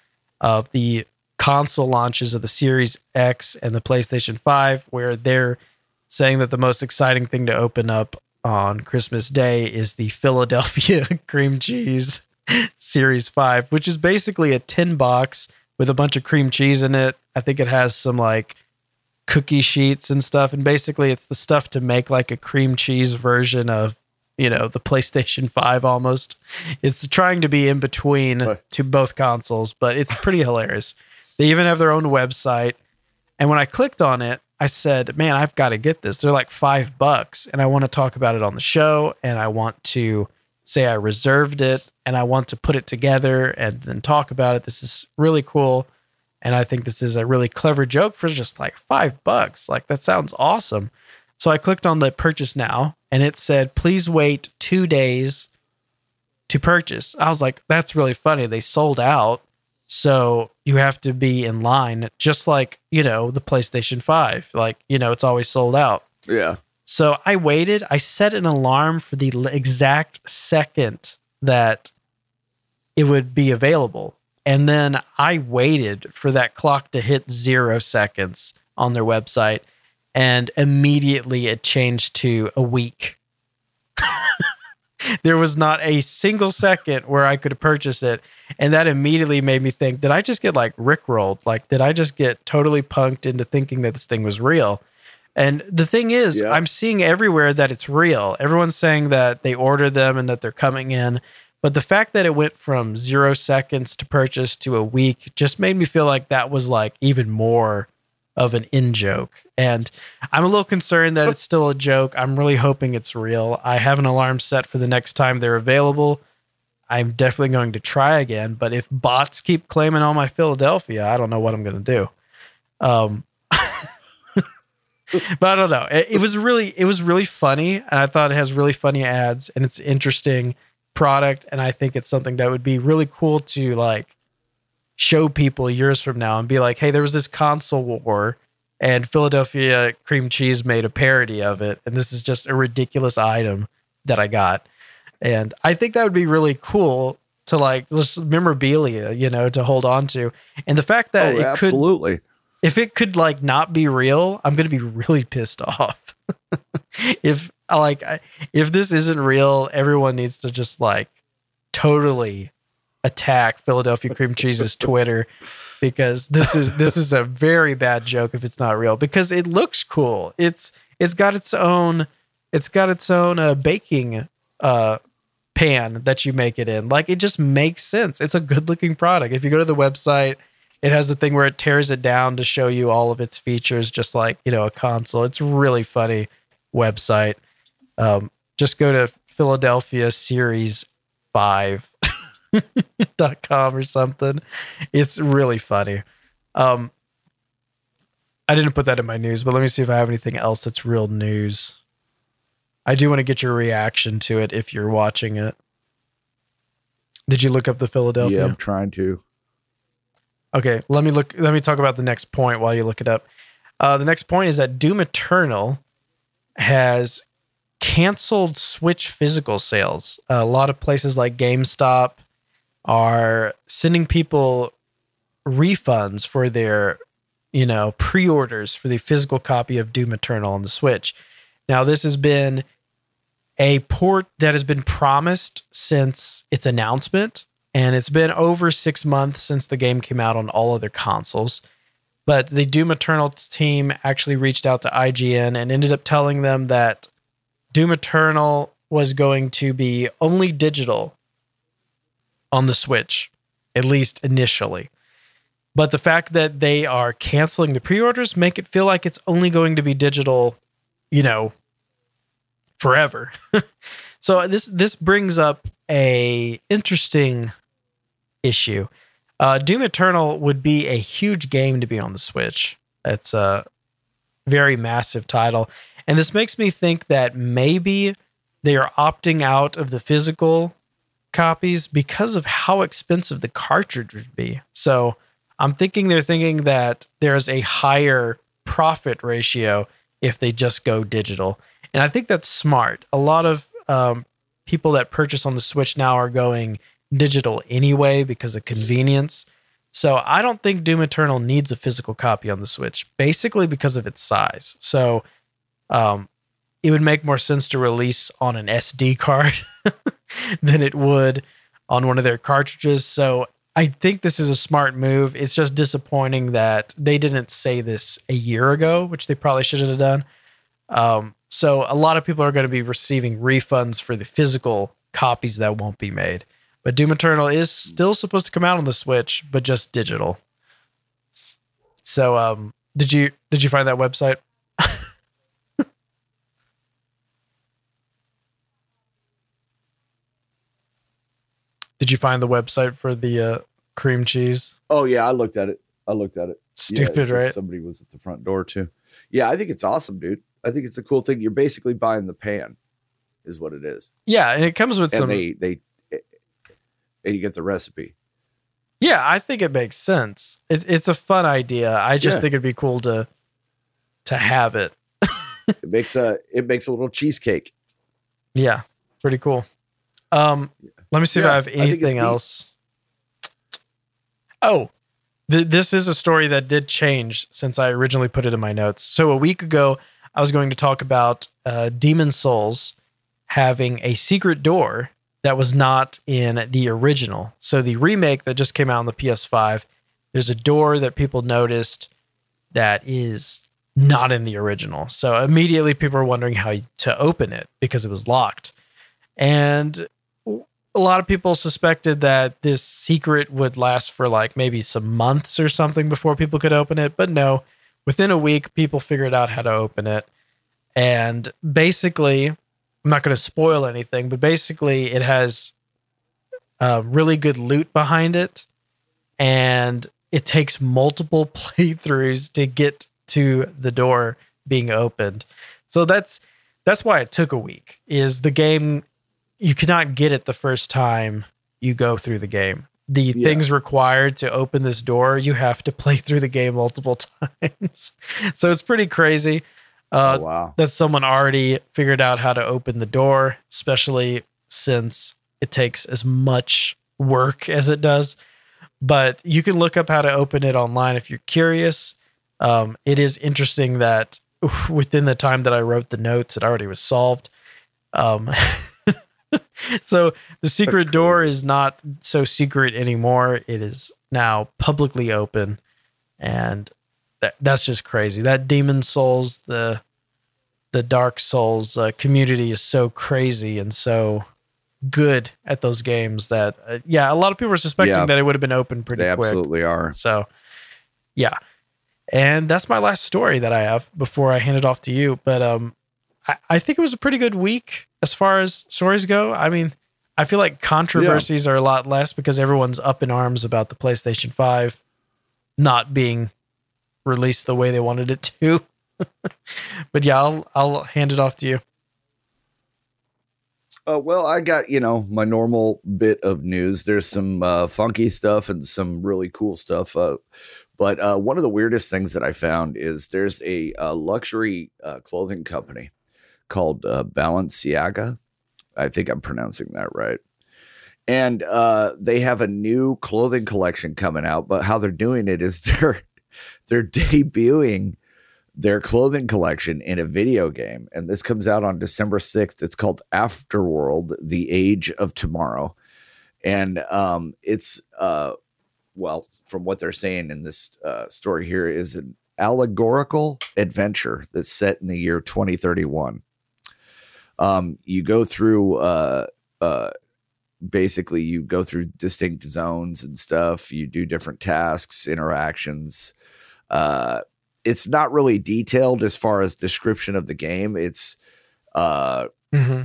of the console launches of the Series X and the PlayStation 5, where they're saying that the most exciting thing to open up on Christmas Day is the Philadelphia cream cheese Series 5, which is basically a tin box with a bunch of cream cheese in it. I think it has some like cookie sheets and stuff. And basically, it's the stuff to make like a cream cheese version of you know the PlayStation 5 almost. It's trying to be in between to both consoles, but it's pretty hilarious. They even have their own website. And when I clicked on it, I said, "Man, I've got to get this. They're like 5 bucks and I want to talk about it on the show and I want to say I reserved it and I want to put it together and then talk about it. This is really cool." And I think this is a really clever joke for just like 5 bucks. Like that sounds awesome. So I clicked on the purchase now and it said, please wait two days to purchase. I was like, that's really funny. They sold out. So you have to be in line, just like, you know, the PlayStation 5. Like, you know, it's always sold out. Yeah. So I waited. I set an alarm for the exact second that it would be available. And then I waited for that clock to hit zero seconds on their website and immediately it changed to a week. there was not a single second where I could purchase it. And that immediately made me think, did I just get like rickrolled? Like, did I just get totally punked into thinking that this thing was real? And the thing is, yeah. I'm seeing everywhere that it's real. Everyone's saying that they ordered them and that they're coming in. But the fact that it went from zero seconds to purchase to a week just made me feel like that was like even more of an in joke. And I'm a little concerned that it's still a joke. I'm really hoping it's real. I have an alarm set for the next time they're available. I'm definitely going to try again. But if bots keep claiming all my Philadelphia, I don't know what I'm going to do. Um, but I don't know. It, it, was really, it was really funny, and I thought it has really funny ads, and it's interesting product, and I think it's something that would be really cool to like show people years from now and be like, hey, there was this console war and Philadelphia cream cheese made a parody of it. And this is just a ridiculous item that I got. And I think that would be really cool to like just memorabilia, you know, to hold on to. And the fact that oh, it absolutely. could if it could like not be real, I'm gonna be really pissed off. if like if this isn't real, everyone needs to just like totally attack Philadelphia cream cheese's Twitter because this is this is a very bad joke if it's not real because it looks cool. It's it's got its own it's got its own uh, baking uh, pan that you make it in. Like it just makes sense. It's a good looking product. If you go to the website, it has the thing where it tears it down to show you all of its features, just like you know a console. It's really funny website. Um, just go to Philadelphia Series Five dot com or something. It's really funny. Um, I didn't put that in my news, but let me see if I have anything else that's real news. I do want to get your reaction to it if you're watching it. Did you look up the Philadelphia? Yeah, I'm trying to. Okay, let me look. Let me talk about the next point while you look it up. Uh, the next point is that Doom Eternal has canceled Switch physical sales. Uh, a lot of places like GameStop are sending people refunds for their, you know, pre-orders for the physical copy of Doom Eternal on the Switch. Now, this has been a port that has been promised since its announcement, and it's been over six months since the game came out on all other consoles. But the Doom Eternal team actually reached out to IGN and ended up telling them that Doom Eternal was going to be only digital on the Switch, at least initially. But the fact that they are canceling the pre-orders make it feel like it's only going to be digital, you know, forever. so this this brings up a interesting issue. Uh, Doom Eternal would be a huge game to be on the Switch. It's a very massive title, and this makes me think that maybe they are opting out of the physical copies because of how expensive the cartridge would be. So I'm thinking they're thinking that there's a higher profit ratio if they just go digital. And I think that's smart. A lot of um, people that purchase on the Switch now are going digital anyway because of convenience. So I don't think Doom Eternal needs a physical copy on the Switch, basically because of its size. So um, it would make more sense to release on an SD card than it would on one of their cartridges. So I think this is a smart move. It's just disappointing that they didn't say this a year ago, which they probably should have done. Um, so a lot of people are going to be receiving refunds for the physical copies that won't be made. But Doom Eternal is still supposed to come out on the Switch, but just digital. So um, did you did you find that website? Did you find the website for the uh, cream cheese? Oh yeah, I looked at it. I looked at it. Stupid, yeah, right? Somebody was at the front door too. Yeah, I think it's awesome, dude. I think it's a cool thing. You're basically buying the pan, is what it is. Yeah, and it comes with and some. They they and you get the recipe. Yeah, I think it makes sense. It, it's a fun idea. I just yeah. think it'd be cool to to have it. it makes a it makes a little cheesecake. Yeah, pretty cool. Um, let me see yeah, if I have anything I else. Oh, th- this is a story that did change since I originally put it in my notes. So a week ago, I was going to talk about uh, Demon Souls having a secret door that was not in the original. So the remake that just came out on the PS5, there's a door that people noticed that is not in the original. So immediately people are wondering how to open it because it was locked. And a lot of people suspected that this secret would last for like maybe some months or something before people could open it, but no, within a week people figured out how to open it. And basically, I'm not going to spoil anything, but basically it has uh, really good loot behind it and it takes multiple playthroughs to get to the door being opened. So that's that's why it took a week. Is the game you cannot get it the first time you go through the game. The yeah. things required to open this door, you have to play through the game multiple times. so it's pretty crazy. Uh, oh, wow. That someone already figured out how to open the door, especially since it takes as much work as it does. But you can look up how to open it online if you're curious. Um, it is interesting that within the time that I wrote the notes, it already was solved. Um, so the secret door is not so secret anymore. It is now publicly open, and that, that's just crazy. That Demon Souls, the the Dark Souls uh, community is so crazy and so good at those games that uh, yeah, a lot of people are suspecting yeah, that it would have been open pretty they quick. Absolutely are. So yeah. And that's my last story that I have before I hand it off to you. But um I, I think it was a pretty good week as far as stories go. I mean, I feel like controversies yeah. are a lot less because everyone's up in arms about the PlayStation 5 not being released the way they wanted it to. but yeah, I'll I'll hand it off to you. Uh, well, I got you know my normal bit of news. There's some uh, funky stuff and some really cool stuff. Uh, but uh, one of the weirdest things that I found is there's a, a luxury uh, clothing company called uh, Balenciaga. I think I'm pronouncing that right. And uh, they have a new clothing collection coming out, but how they're doing it is they're they're debuting their clothing collection in a video game, and this comes out on December sixth. It's called Afterworld: The Age of Tomorrow, and um, it's uh, well, from what they're saying in this uh, story here, is an allegorical adventure that's set in the year 2031 um, you go through uh, uh, basically you go through distinct zones and stuff. You do different tasks, interactions. Uh, it's not really detailed as far as description of the game. It's uh, mm-hmm.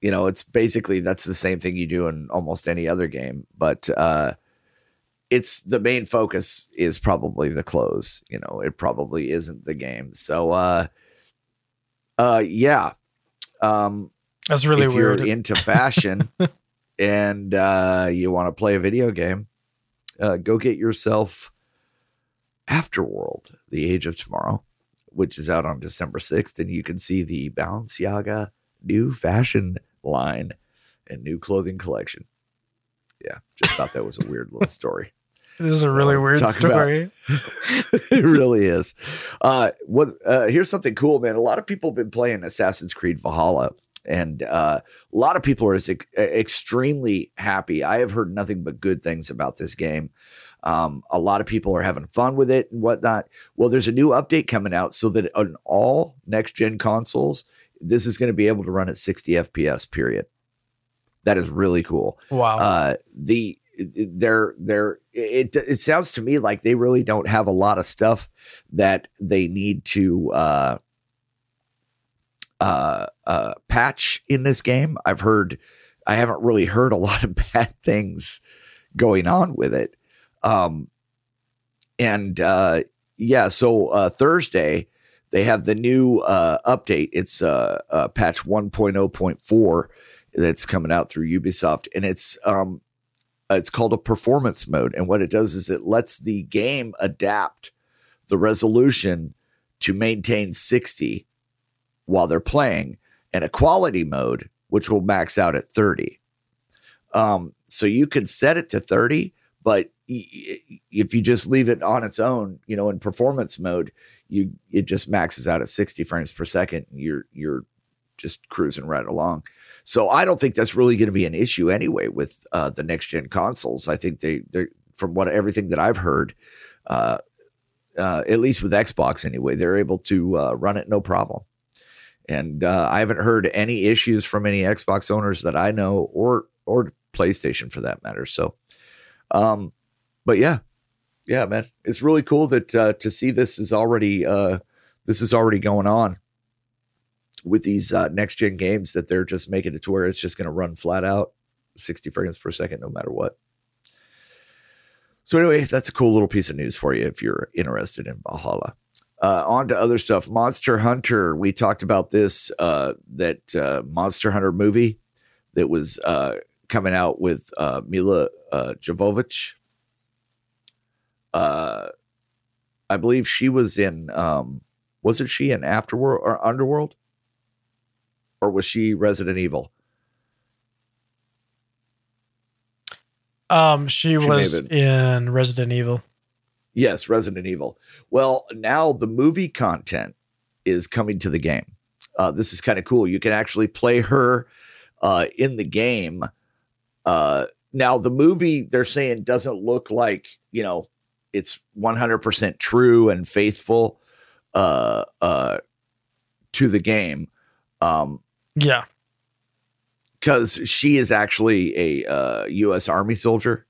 you know, it's basically that's the same thing you do in almost any other game, but uh, it's the main focus is probably the clothes. You know, it probably isn't the game. So, uh, uh, yeah, um, That's really if weird. You're into fashion and uh, you want to play a video game, uh, go get yourself Afterworld: The Age of Tomorrow, which is out on December sixth, and you can see the Balenciaga new fashion line and new clothing collection. Yeah, just thought that was a weird little story. This is a really uh, weird story. it really is. Uh, what? Uh, here's something cool, man. A lot of people have been playing Assassin's Creed Valhalla, and uh, a lot of people are ex- extremely happy. I have heard nothing but good things about this game. Um, a lot of people are having fun with it and whatnot. Well, there's a new update coming out so that on all next gen consoles, this is going to be able to run at 60 FPS. Period. That is really cool. Wow. Uh, the they're they're it it sounds to me like they really don't have a lot of stuff that they need to uh uh uh patch in this game. I've heard I haven't really heard a lot of bad things going on with it. Um and uh yeah, so uh Thursday they have the new uh update. It's uh, uh patch 1.0.4 that's coming out through Ubisoft and it's um uh, it's called a performance mode. And what it does is it lets the game adapt the resolution to maintain 60 while they're playing, and a quality mode, which will max out at 30. Um, so you can set it to 30, but if you just leave it on its own, you know, in performance mode, you it just maxes out at 60 frames per second. You're you're just cruising right along. So I don't think that's really going to be an issue anyway with uh, the next gen consoles. I think they they from what everything that I've heard, uh, uh, at least with Xbox anyway, they're able to uh, run it no problem. And uh, I haven't heard any issues from any Xbox owners that I know, or or PlayStation for that matter. So, um, but yeah, yeah, man, it's really cool that uh, to see this is already this is already going on with these uh, next gen games that they're just making it to where it's just going to run flat out 60 frames per second no matter what. So anyway, that's a cool little piece of news for you if you're interested in Valhalla. Uh, on to other stuff. Monster Hunter. We talked about this uh, that uh, Monster Hunter movie that was uh, coming out with uh, Milla uh, Jovovich. I believe she was in. Um, wasn't she in Afterworld or Underworld? Or was she Resident Evil? Um, she, she was in Resident Evil. Yes, Resident Evil. Well, now the movie content is coming to the game. Uh, this is kind of cool. You can actually play her uh, in the game. Uh, now, the movie they're saying doesn't look like you know it's 100% true and faithful uh, uh, to the game. Um, yeah. Because she is actually a uh, U.S. Army soldier.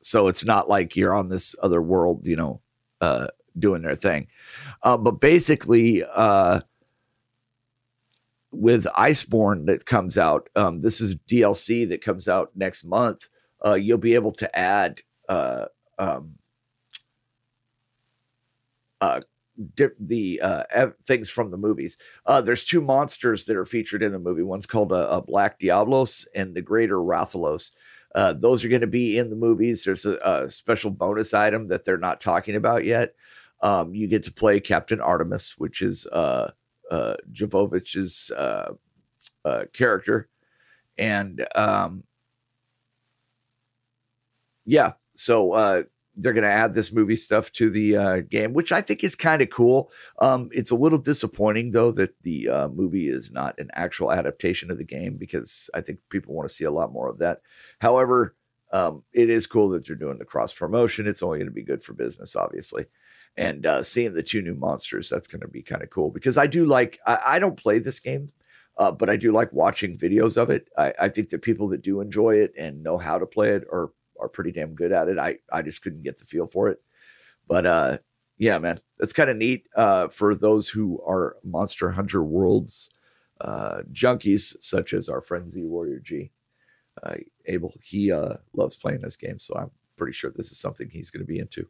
So it's not like you're on this other world, you know, uh, doing their thing. Uh, but basically, uh, with Iceborne that comes out, um, this is DLC that comes out next month. Uh, you'll be able to add uh, um, uh, di- the uh, ev- things from the movies. Uh, there's two monsters that are featured in the movie. One's called a, a Black Diablos and the Greater Rathalos. Uh, those are going to be in the movies. There's a, a, special bonus item that they're not talking about yet. Um, you get to play Captain Artemis, which is uh, uh, Jovovich's uh, uh, character, and um, yeah, so uh, they're going to add this movie stuff to the uh, game, which I think is kind of cool. Um, it's a little disappointing though that the uh, movie is not an actual adaptation of the game because I think people want to see a lot more of that. However, um, it is cool that they're doing the cross promotion. It's only going to be good for business, obviously. And uh, seeing the two new monsters, that's going to be kind of cool because I do like. I, I don't play this game, uh, but I do like watching videos of it. I, I think that people that do enjoy it and know how to play it are are pretty damn good at it. I I just couldn't get the feel for it. But uh yeah, man, that's kind of neat uh for those who are Monster Hunter Worlds uh junkies such as our friend Z Warrior G. Uh Abel, he uh loves playing this game, so I'm pretty sure this is something he's going to be into.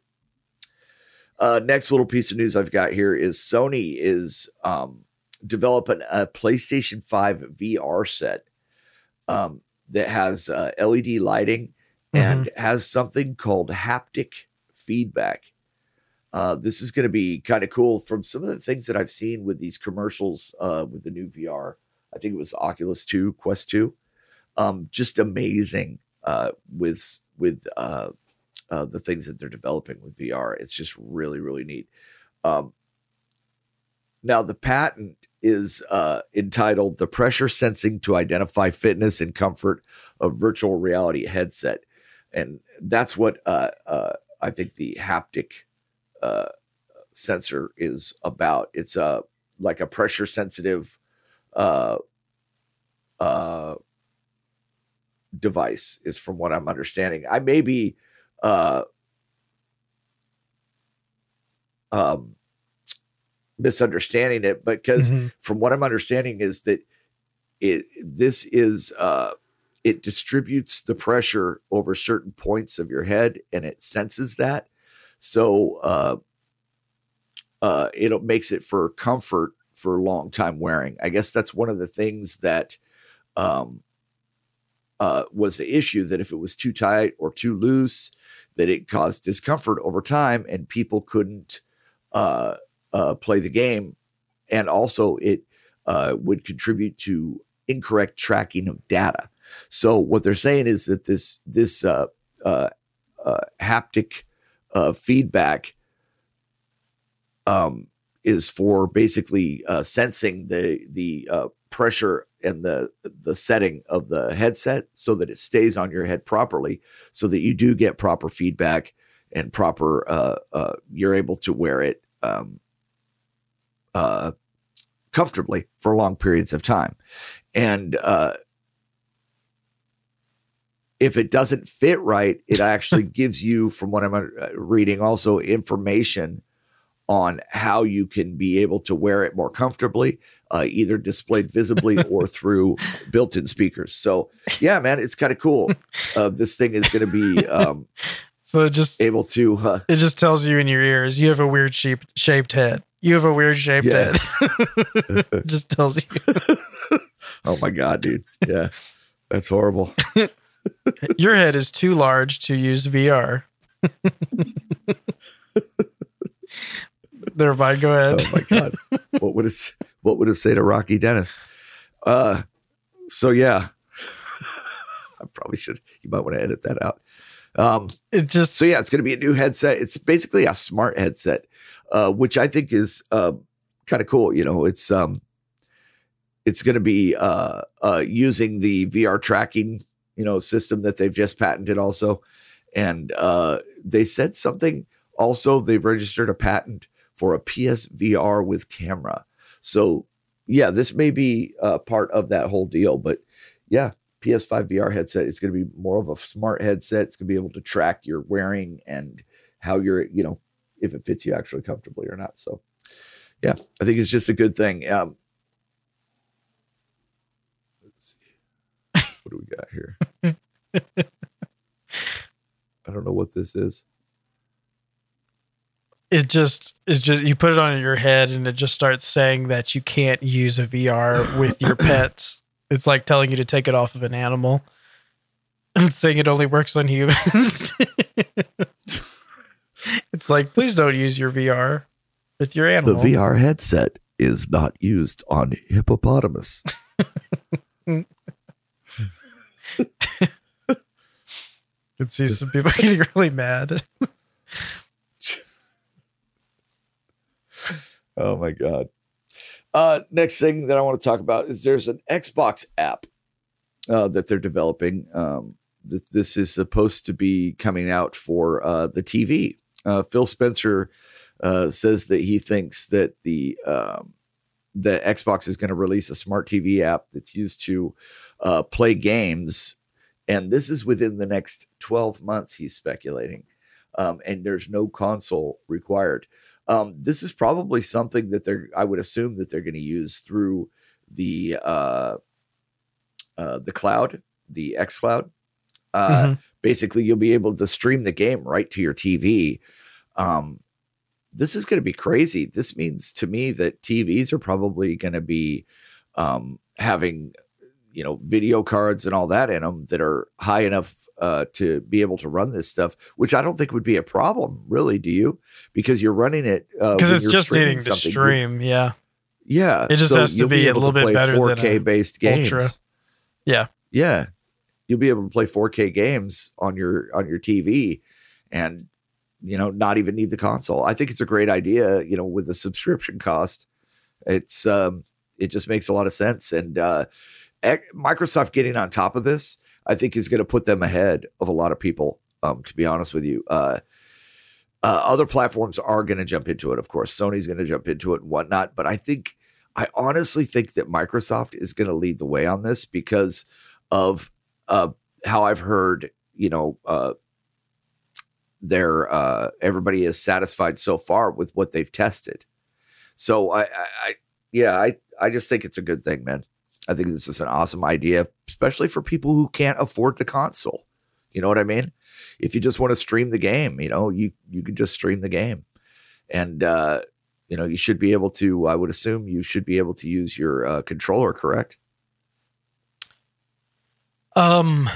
Uh next little piece of news I've got here is Sony is um developing a PlayStation 5 VR set um that has uh, LED lighting and mm-hmm. has something called haptic feedback. Uh, this is going to be kind of cool from some of the things that I've seen with these commercials uh, with the new VR. I think it was Oculus 2, Quest 2. Um, just amazing uh, with with uh, uh, the things that they're developing with VR. It's just really really neat. Um, now the patent is uh, entitled "The Pressure Sensing to Identify Fitness and Comfort of Virtual Reality Headset," and that's what uh, uh, I think the haptic uh, sensor is about. It's a like a pressure sensitive uh, uh, device, is from what I'm understanding. I may be uh, um, misunderstanding it, but because mm-hmm. from what I'm understanding is that it this is uh, it distributes the pressure over certain points of your head and it senses that. So uh, uh, it makes it for comfort for long time wearing. I guess that's one of the things that um, uh, was the issue that if it was too tight or too loose, that it caused discomfort over time and people couldn't uh, uh, play the game. And also, it uh, would contribute to incorrect tracking of data. So what they're saying is that this this uh, uh, uh, haptic uh, feedback um, is for basically uh, sensing the the uh, pressure and the the setting of the headset so that it stays on your head properly, so that you do get proper feedback and proper you're able to wear it um, comfortably for long periods of time. And uh, if it doesn't fit right, it actually gives you, from what I'm uh, reading, also information on how you can be able to wear it more comfortably, uh, either displayed visibly or through built-in speakers. So, yeah, man, it's kind of cool. Uh, this thing is going to be. Um, so it just able to. Uh, it just tells you in your ears you have a weird shape, shaped head. You have a weird shaped yeah. head. just tells you. oh my god, dude! Yeah, that's horrible. Your head is too large to use VR. There, mind. Go ahead. Oh my god, what would it what would it say to Rocky Dennis? Uh, so yeah, I probably should. You might want to edit that out. Um, it just so yeah, it's going to be a new headset. It's basically a smart headset, uh, which I think is uh, kind of cool. You know, it's um, it's going to be uh, uh, using the VR tracking you know system that they've just patented also. And uh, they said something also they've registered a patent for a psvr with camera. So yeah this may be uh, part of that whole deal but yeah ps5 vr headset it's going to be more of a smart headset. It's going to be able to track your wearing and how you're you know if it fits you actually comfortably or not. So yeah i think it's just a good thing. Um, what do we got here? I don't know what this is. It just it's just you put it on your head and it just starts saying that you can't use a VR with your pets. It's like telling you to take it off of an animal. And saying it only works on humans. it's like please don't use your VR with your animal. The VR headset is not used on hippopotamus. could see some people getting really mad. oh my god. Uh, next thing that I want to talk about is there's an Xbox app uh, that they're developing. Um, th- this is supposed to be coming out for uh, the TV. Uh, Phil Spencer uh, says that he thinks that the um, the Xbox is going to release a smart TV app that's used to uh, play games and this is within the next 12 months, he's speculating. Um, and there's no console required. Um, this is probably something that they're, I would assume that they're going to use through the uh, uh, the cloud, the X Cloud. Uh, mm-hmm. Basically, you'll be able to stream the game right to your TV. Um, this is going to be crazy. This means to me that TVs are probably going to be um, having you know video cards and all that in them that are high enough uh, to be able to run this stuff, which I don't think would be a problem, really. Do you? Because you're running it because uh, it's just needing to stream. Yeah, yeah. It just so has to be, be a little bit better 4K based games. Ultra. Yeah, yeah. You'll be able to play 4K games on your on your TV, and you know not even need the console. I think it's a great idea. You know, with the subscription cost, it's um, It just makes a lot of sense. And uh, Microsoft getting on top of this, I think, is going to put them ahead of a lot of people. Um, to be honest with you, uh, uh, other platforms are going to jump into it. Of course, Sony's going to jump into it and whatnot. But I think, I honestly think that Microsoft is going to lead the way on this because of uh, how I've heard. You know, uh, their uh, everybody is satisfied so far with what they've tested. So I, I, I yeah, I, I just think it's a good thing, man. I think this is an awesome idea, especially for people who can't afford the console. You know what I mean? If you just want to stream the game, you know, you you can just stream the game, and uh, you know you should be able to. I would assume you should be able to use your uh, controller, correct? Um,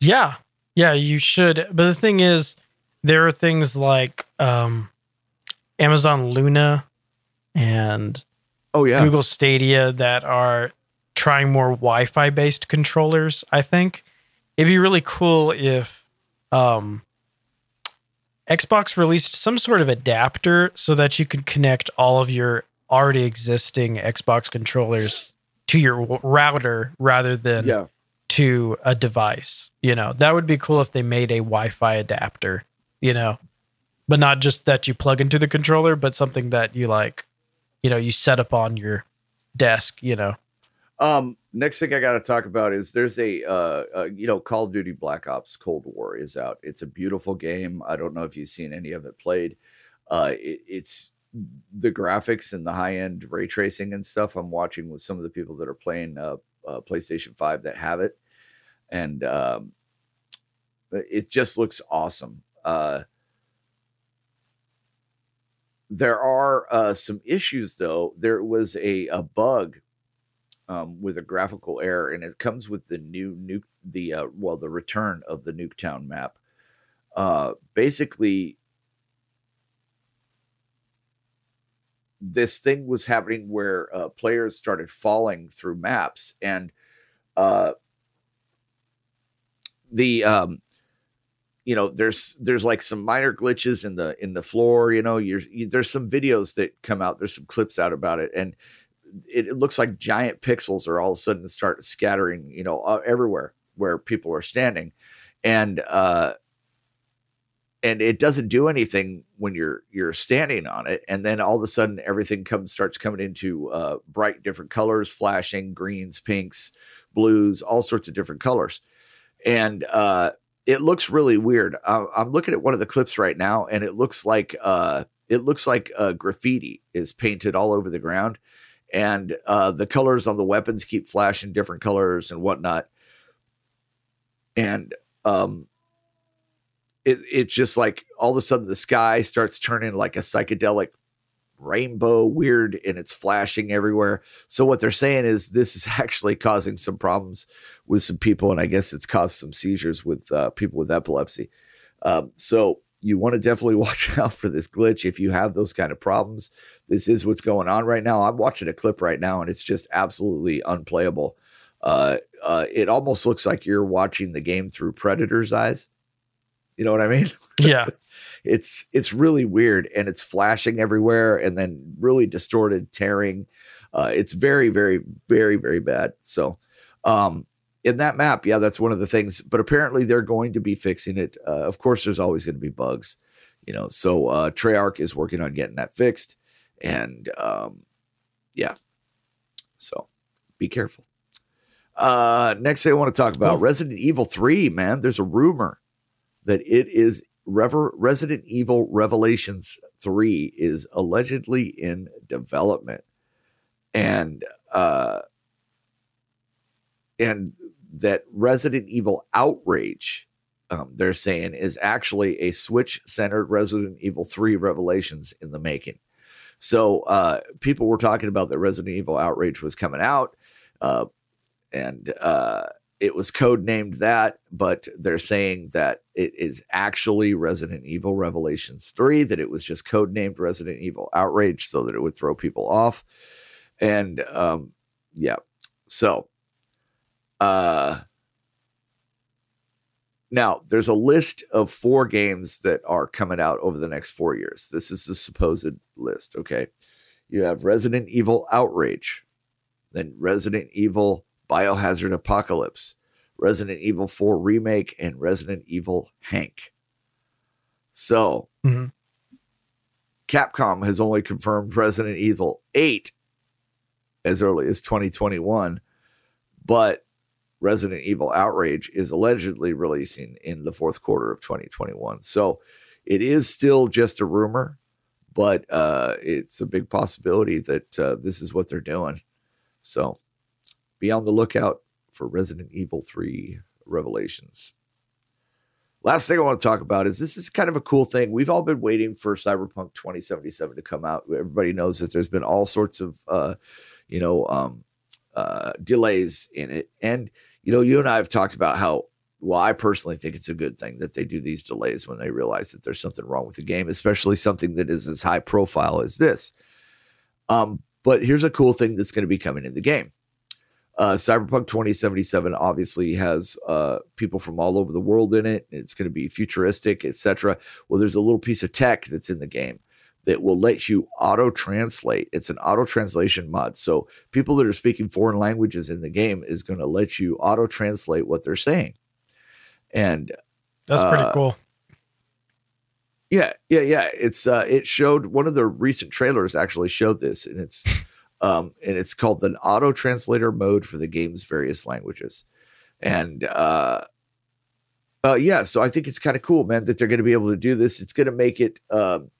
yeah, yeah, you should. But the thing is, there are things like um, Amazon Luna and oh yeah, Google Stadia that are trying more Wi-Fi based controllers. I think it'd be really cool if um, Xbox released some sort of adapter so that you could connect all of your already existing Xbox controllers to your router rather than yeah. to a device. You know, that would be cool if they made a Wi-Fi adapter, you know, but not just that you plug into the controller, but something that you like you know you set up on your desk you know? Um next thing i got to talk about is there's a uh, uh, you know call of duty black ops cold war is out. It's a beautiful game. I don't know if you've seen any of it played. Uh it, it's the graphics and the high end ray tracing and stuff i'm watching with some of the people that are playing uh, uh playstation 5 that have it. And um it just looks awesome. Uh there are uh, some issues, though. There was a, a bug um, with a graphical error, and it comes with the new nuke, the uh, well, the return of the Nuketown map. Uh, basically, this thing was happening where uh, players started falling through maps, and uh, the um, you know there's there's like some minor glitches in the in the floor you know you're you, there's some videos that come out there's some clips out about it and it, it, looks like giant pixels are all of a sudden start scattering you know uh, everywhere where people are standing and uh and it doesn't do anything when you're you're standing on it and then all of a sudden everything comes starts coming into uh bright different colors flashing greens pinks blues all sorts of different colors and uh it looks really weird. Uh, I'm looking at one of the clips right now, and it looks like uh, it looks like uh, graffiti is painted all over the ground, and uh, the colors on the weapons keep flashing different colors and whatnot. And um, it, it's just like all of a sudden the sky starts turning like a psychedelic rainbow weird and it's flashing everywhere. So what they're saying is this is actually causing some problems with some people, and I guess it's caused some seizures with uh, people with epilepsy. Um, so you want to definitely watch out for this glitch if you have those kind of problems. This is what's going on right now. I'm watching a clip right now, and it's just absolutely unplayable. Uh, uh, it almost looks like you're watching the game through Predator's eyes. You know what I mean? Yeah. it's it's really weird and it's flashing everywhere and then really distorted, tearing. Uh, it's very, very, very, very bad. So, um, in that map, yeah, that's one of the things. But apparently, they're going to be fixing it. Uh, of course, there's always going to be bugs, you know. So uh, Treyarch is working on getting that fixed, and um, yeah. So be careful. Uh, next thing I want to talk about Resident Evil 3, man. There's a rumor that it is Rever- Resident Evil Revelations 3 is allegedly in development. And uh and that Resident Evil Outrage um, they're saying is actually a Switch centered Resident Evil 3 Revelations in the making. So uh, people were talking about that Resident Evil Outrage was coming out, uh, and uh, it was codenamed that, but they're saying that it is actually Resident Evil Revelations 3, that it was just codenamed Resident Evil Outrage so that it would throw people off. And um, yeah, so uh, now there's a list of four games that are coming out over the next four years. This is the supposed list, okay? You have Resident Evil Outrage, then Resident Evil Biohazard Apocalypse, Resident Evil 4 Remake, and Resident Evil Hank. So, mm-hmm. Capcom has only confirmed Resident Evil 8 as early as 2021, but Resident Evil Outrage is allegedly releasing in the fourth quarter of 2021. So it is still just a rumor, but uh, it's a big possibility that uh, this is what they're doing. So be on the lookout for Resident Evil 3 Revelations. Last thing I want to talk about is this is kind of a cool thing. We've all been waiting for Cyberpunk 2077 to come out. Everybody knows that there's been all sorts of, uh, you know, um, uh, delays in it. And, you know, you and I have talked about how, well, I personally think it's a good thing that they do these delays when they realize that there's something wrong with the game, especially something that is as high profile as this. Um, but here's a cool thing that's going to be coming in the game. Uh, Cyberpunk 2077 obviously has uh, people from all over the world in it. It's going to be futuristic, etc. Well, there's a little piece of tech that's in the game that will let you auto translate. It's an auto translation mod. So people that are speaking foreign languages in the game is going to let you auto translate what they're saying. And that's pretty uh, cool. Yeah, yeah, yeah. It's uh, it showed one of the recent trailers actually showed this, and it's um, and it's called the auto translator mode for the game's various languages. And uh, uh, yeah, so I think it's kind of cool, man, that they're going to be able to do this. It's going to make it, um,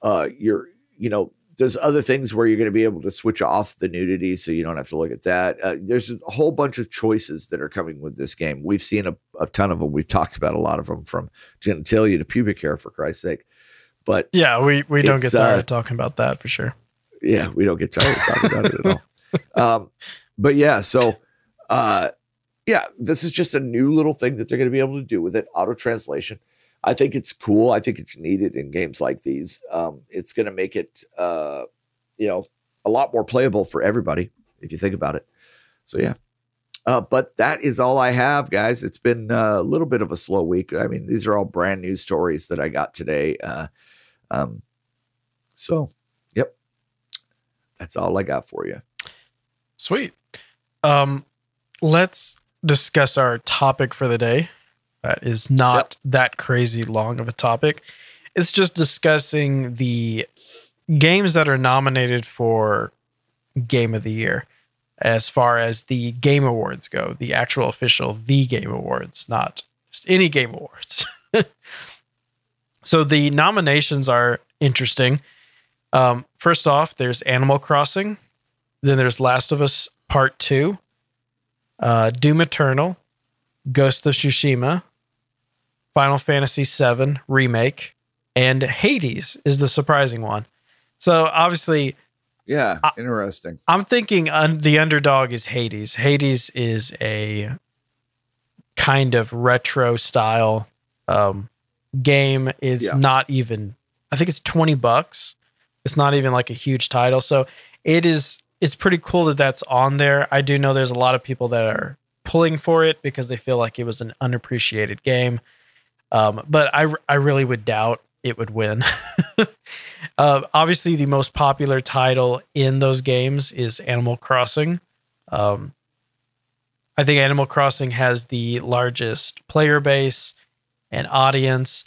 uh, you're, you know, there's other things where you're going to be able to switch off the nudity so you don't have to look at that. Uh, there's a whole bunch of choices that are coming with this game. We've seen a, a ton of them. We've talked about a lot of them from genitalia to pubic hair, for Christ's sake. But yeah, we, we don't get tired uh, of talking about that for sure yeah, we don't get tired of talking about it at all. Um, but yeah, so uh, yeah, this is just a new little thing that they're going to be able to do with it. Auto translation. I think it's cool. I think it's needed in games like these. Um, it's going to make it, uh, you know, a lot more playable for everybody if you think about it. So yeah. Uh, but that is all I have, guys. It's been uh, a little bit of a slow week. I mean, these are all brand new stories that I got today. Uh, um, so that's all I got for you. Sweet. Um, let's discuss our topic for the day. That is not yep. that crazy long of a topic. It's just discussing the games that are nominated for Game of the Year as far as the Game Awards go, the actual official The Game Awards, not just any Game Awards. so the nominations are interesting. Um, first off, there's Animal Crossing. Then there's Last of Us Part 2, uh, Doom Eternal, Ghost of Tsushima, Final Fantasy VII Remake, and Hades is the surprising one. So obviously, yeah, interesting. I, am thinking un- the underdog is Hades. Hades is a kind of retro style um, game. Is yeah. not even. I think it's twenty bucks. It's not even like a huge title. So it is it's pretty cool that that's on there. I do know there's a lot of people that are pulling for it because they feel like it was an unappreciated game. Um, but I I really would doubt it would win. uh, obviously, the most popular title in those games is Animal Crossing. Um, I think Animal Crossing has the largest player base and audience,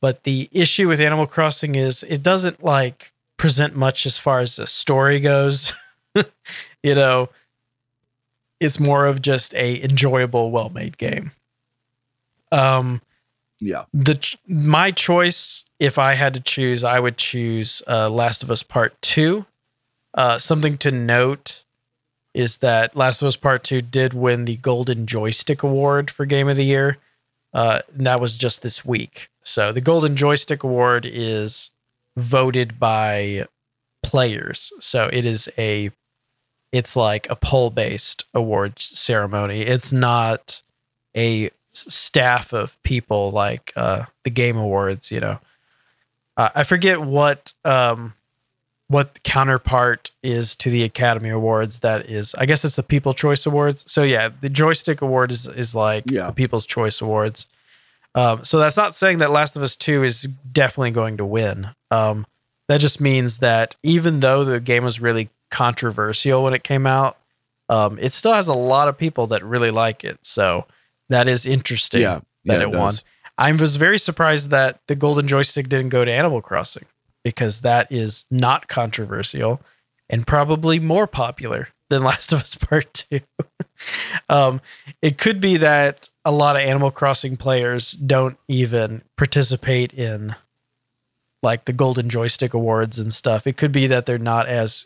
but the issue with Animal Crossing is it doesn't like present much as far as the story goes. you know, it's more of just a enjoyable, well-made game. Um, yeah. The my choice, if I had to choose, I would choose uh, Last of Us Part Two. Uh, something to note is that Last of Us Part Two did win the Golden Joystick Award for Game of the Year. Uh, and that was just this week. So the Golden Joystick Award is voted by players. So it is a it's like a poll based awards ceremony. It's not a staff of people like uh, the game awards, you know. Uh, I forget what um, what counterpart is to the Academy Awards. That is, I guess it's the People Choice Awards. So yeah, the Joystick Award is is like yeah. the People's Choice Awards. Um, so that's not saying that Last of Us Two is definitely going to win. Um, that just means that even though the game was really controversial when it came out, um, it still has a lot of people that really like it. So that is interesting yeah, that yeah, it, it won. I was very surprised that the golden joystick didn't go to Animal Crossing because that is not controversial and probably more popular than Last of Us Part 2. um, it could be that a lot of Animal Crossing players don't even participate in like the Golden Joystick Awards and stuff. It could be that they're not as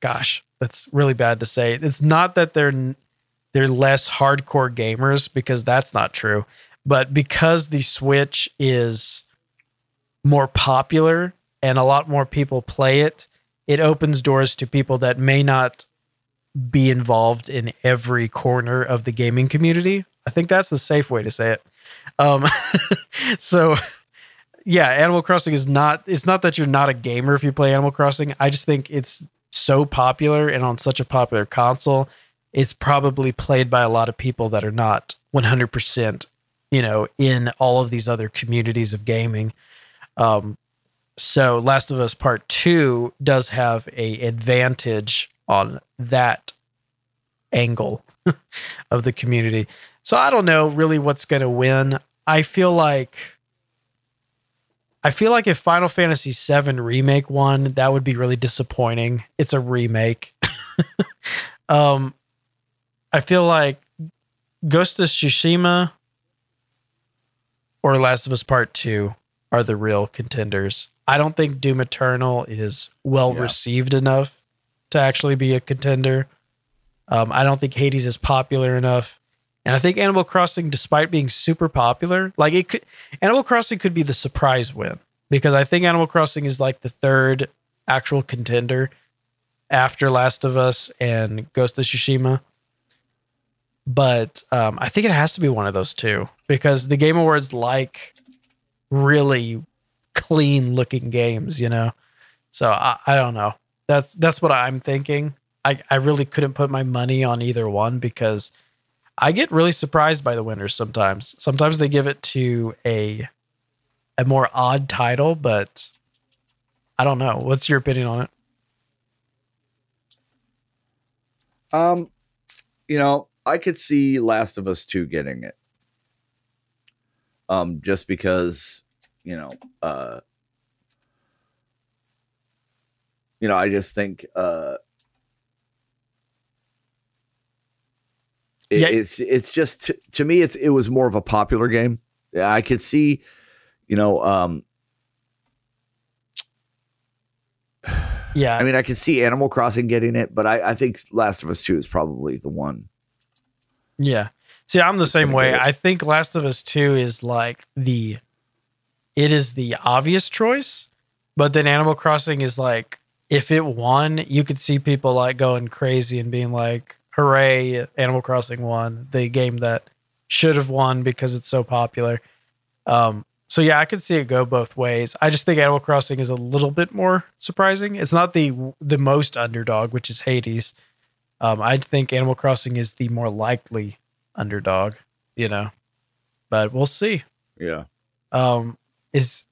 gosh, that's really bad to say. It's not that they're they're less hardcore gamers because that's not true, but because the Switch is more popular and a lot more people play it, it opens doors to people that may not be involved in every corner of the gaming community. I think that's the safe way to say it. Um, so yeah, Animal Crossing is not it's not that you're not a gamer if you play Animal Crossing. I just think it's so popular and on such a popular console, it's probably played by a lot of people that are not 100%, you know, in all of these other communities of gaming. Um, so Last of Us Part 2 does have a advantage on that angle of the community. So I don't know really what's going to win. I feel like I feel like if Final Fantasy VII remake won, that would be really disappointing. It's a remake. um, I feel like Ghost of Tsushima or Last of Us Part Two are the real contenders. I don't think Doom Eternal is well yeah. received enough to actually be a contender. Um, I don't think Hades is popular enough. And I think Animal Crossing, despite being super popular, like it could, Animal Crossing could be the surprise win because I think Animal Crossing is like the third actual contender after Last of Us and Ghost of Tsushima. But um, I think it has to be one of those two because the Game Awards like really clean looking games, you know. So I, I don't know. That's that's what I'm thinking. I, I really couldn't put my money on either one because I get really surprised by the winners sometimes. Sometimes they give it to a a more odd title, but I don't know. What's your opinion on it? Um, you know, I could see Last of Us 2 getting it. Um, just because, you know, uh, you know, I just think uh it, yeah. it's it's just to, to me it's it was more of a popular game. I could see, you know, um Yeah. I mean, I can see Animal Crossing getting it, but I, I think Last of Us 2 is probably the one. Yeah. See, I'm the same way. I think Last of Us 2 is like the it is the obvious choice, but then Animal Crossing is like if it won, you could see people like going crazy and being like, hooray, Animal Crossing won, the game that should have won because it's so popular. Um, so yeah, I could see it go both ways. I just think Animal Crossing is a little bit more surprising. It's not the the most underdog, which is Hades. Um, I think Animal Crossing is the more likely underdog, you know. But we'll see. Yeah. Um, is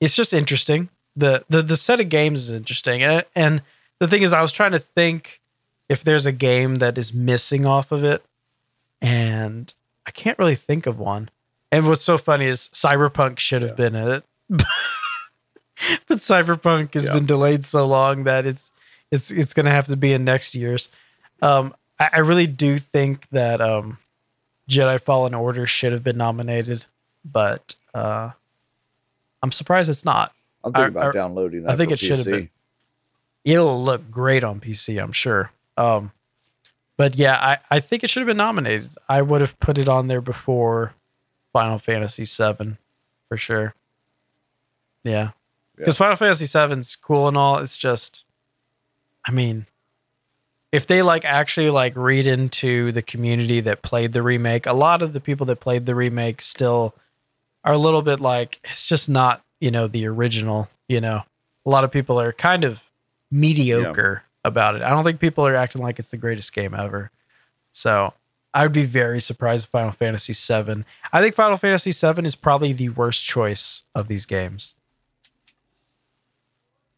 it's just interesting the the the set of games is interesting, and, and the thing is, I was trying to think if there's a game that is missing off of it, and I can't really think of one. And what's so funny is Cyberpunk should have yeah. been in it, but Cyberpunk has yeah. been delayed so long that it's it's it's gonna have to be in next year's. Um, I, I really do think that um, Jedi Fallen Order should have been nominated, but uh, I'm surprised it's not. I'm thinking about downloading that. I think it should have been. It'll look great on PC, I'm sure. Um, but yeah, I, I think it should have been nominated. I would have put it on there before Final Fantasy VII for sure. Yeah, because yeah. Final Fantasy VII's cool and all. It's just, I mean, if they like actually like read into the community that played the remake, a lot of the people that played the remake still are a little bit like it's just not you know, the original, you know, a lot of people are kind of mediocre. About it. I don't think people are acting like it's the greatest game ever. So I would be very surprised if Final Fantasy VII. I think Final Fantasy VII is probably the worst choice of these games.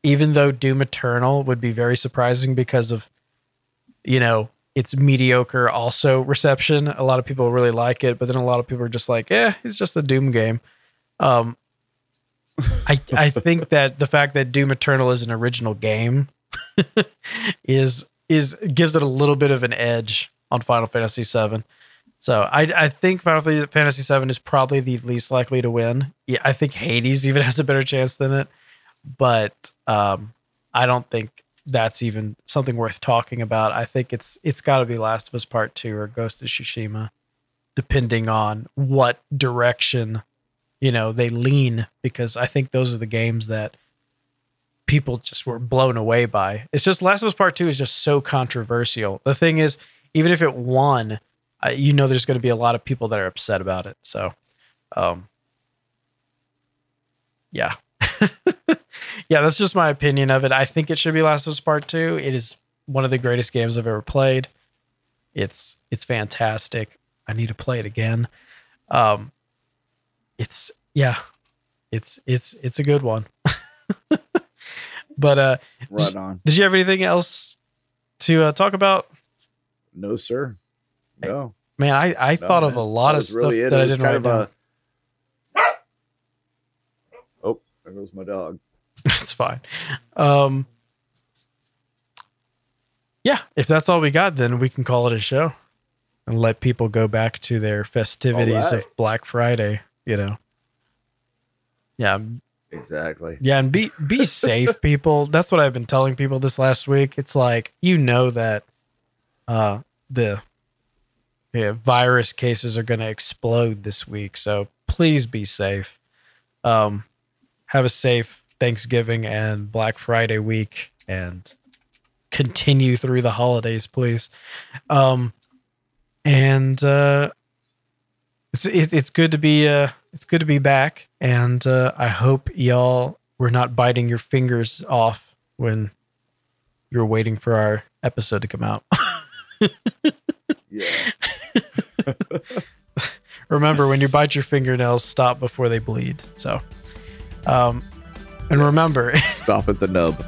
Even though Doom Eternal would be very surprising because of you know, it's mediocre also reception. A lot of people really like it, but then a lot of people are just like, "Eh, it's just a Doom game." Um, I I think that the fact that Doom Eternal is an original game is is gives it a little bit of an edge on Final Fantasy VII. So I I think Final Fantasy VII is probably the least likely to win. Yeah, I think Hades even has a better chance than it, but um, I don't think that's even something worth talking about. I think it's it's got to be Last of Us Part Two or Ghost of Tsushima, depending on what direction you know they lean. Because I think those are the games that people just were blown away by. It's just Last of Us Part Two is just so controversial. The thing is, even if it won, uh, you know, there's going to be a lot of people that are upset about it. So, um, yeah. yeah, that's just my opinion of it. I think it should be Last of Us Part 2. It is one of the greatest games I've ever played. It's it's fantastic. I need to play it again. Um it's yeah. It's it's it's a good one. but uh right on. Did you have anything else to uh, talk about? No, sir. No. Man, I I no, thought man. of a lot of stuff really that I didn't write down. A, There goes my dog. That's fine. Um, yeah, if that's all we got, then we can call it a show and let people go back to their festivities right. of Black Friday. You know. Yeah. Exactly. Yeah, and be be safe, people. That's what I've been telling people this last week. It's like you know that uh the yeah, virus cases are going to explode this week, so please be safe. Um, have a safe Thanksgiving and Black Friday week and continue through the holidays, please. Um, and uh, it's it, it's good to be uh it's good to be back, and uh, I hope y'all were not biting your fingers off when you're waiting for our episode to come out. yeah. Remember, when you bite your fingernails, stop before they bleed. So. Um, and yes. remember, stop at the nub.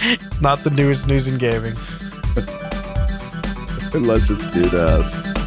it's not the newest news in gaming. Unless it's new to us.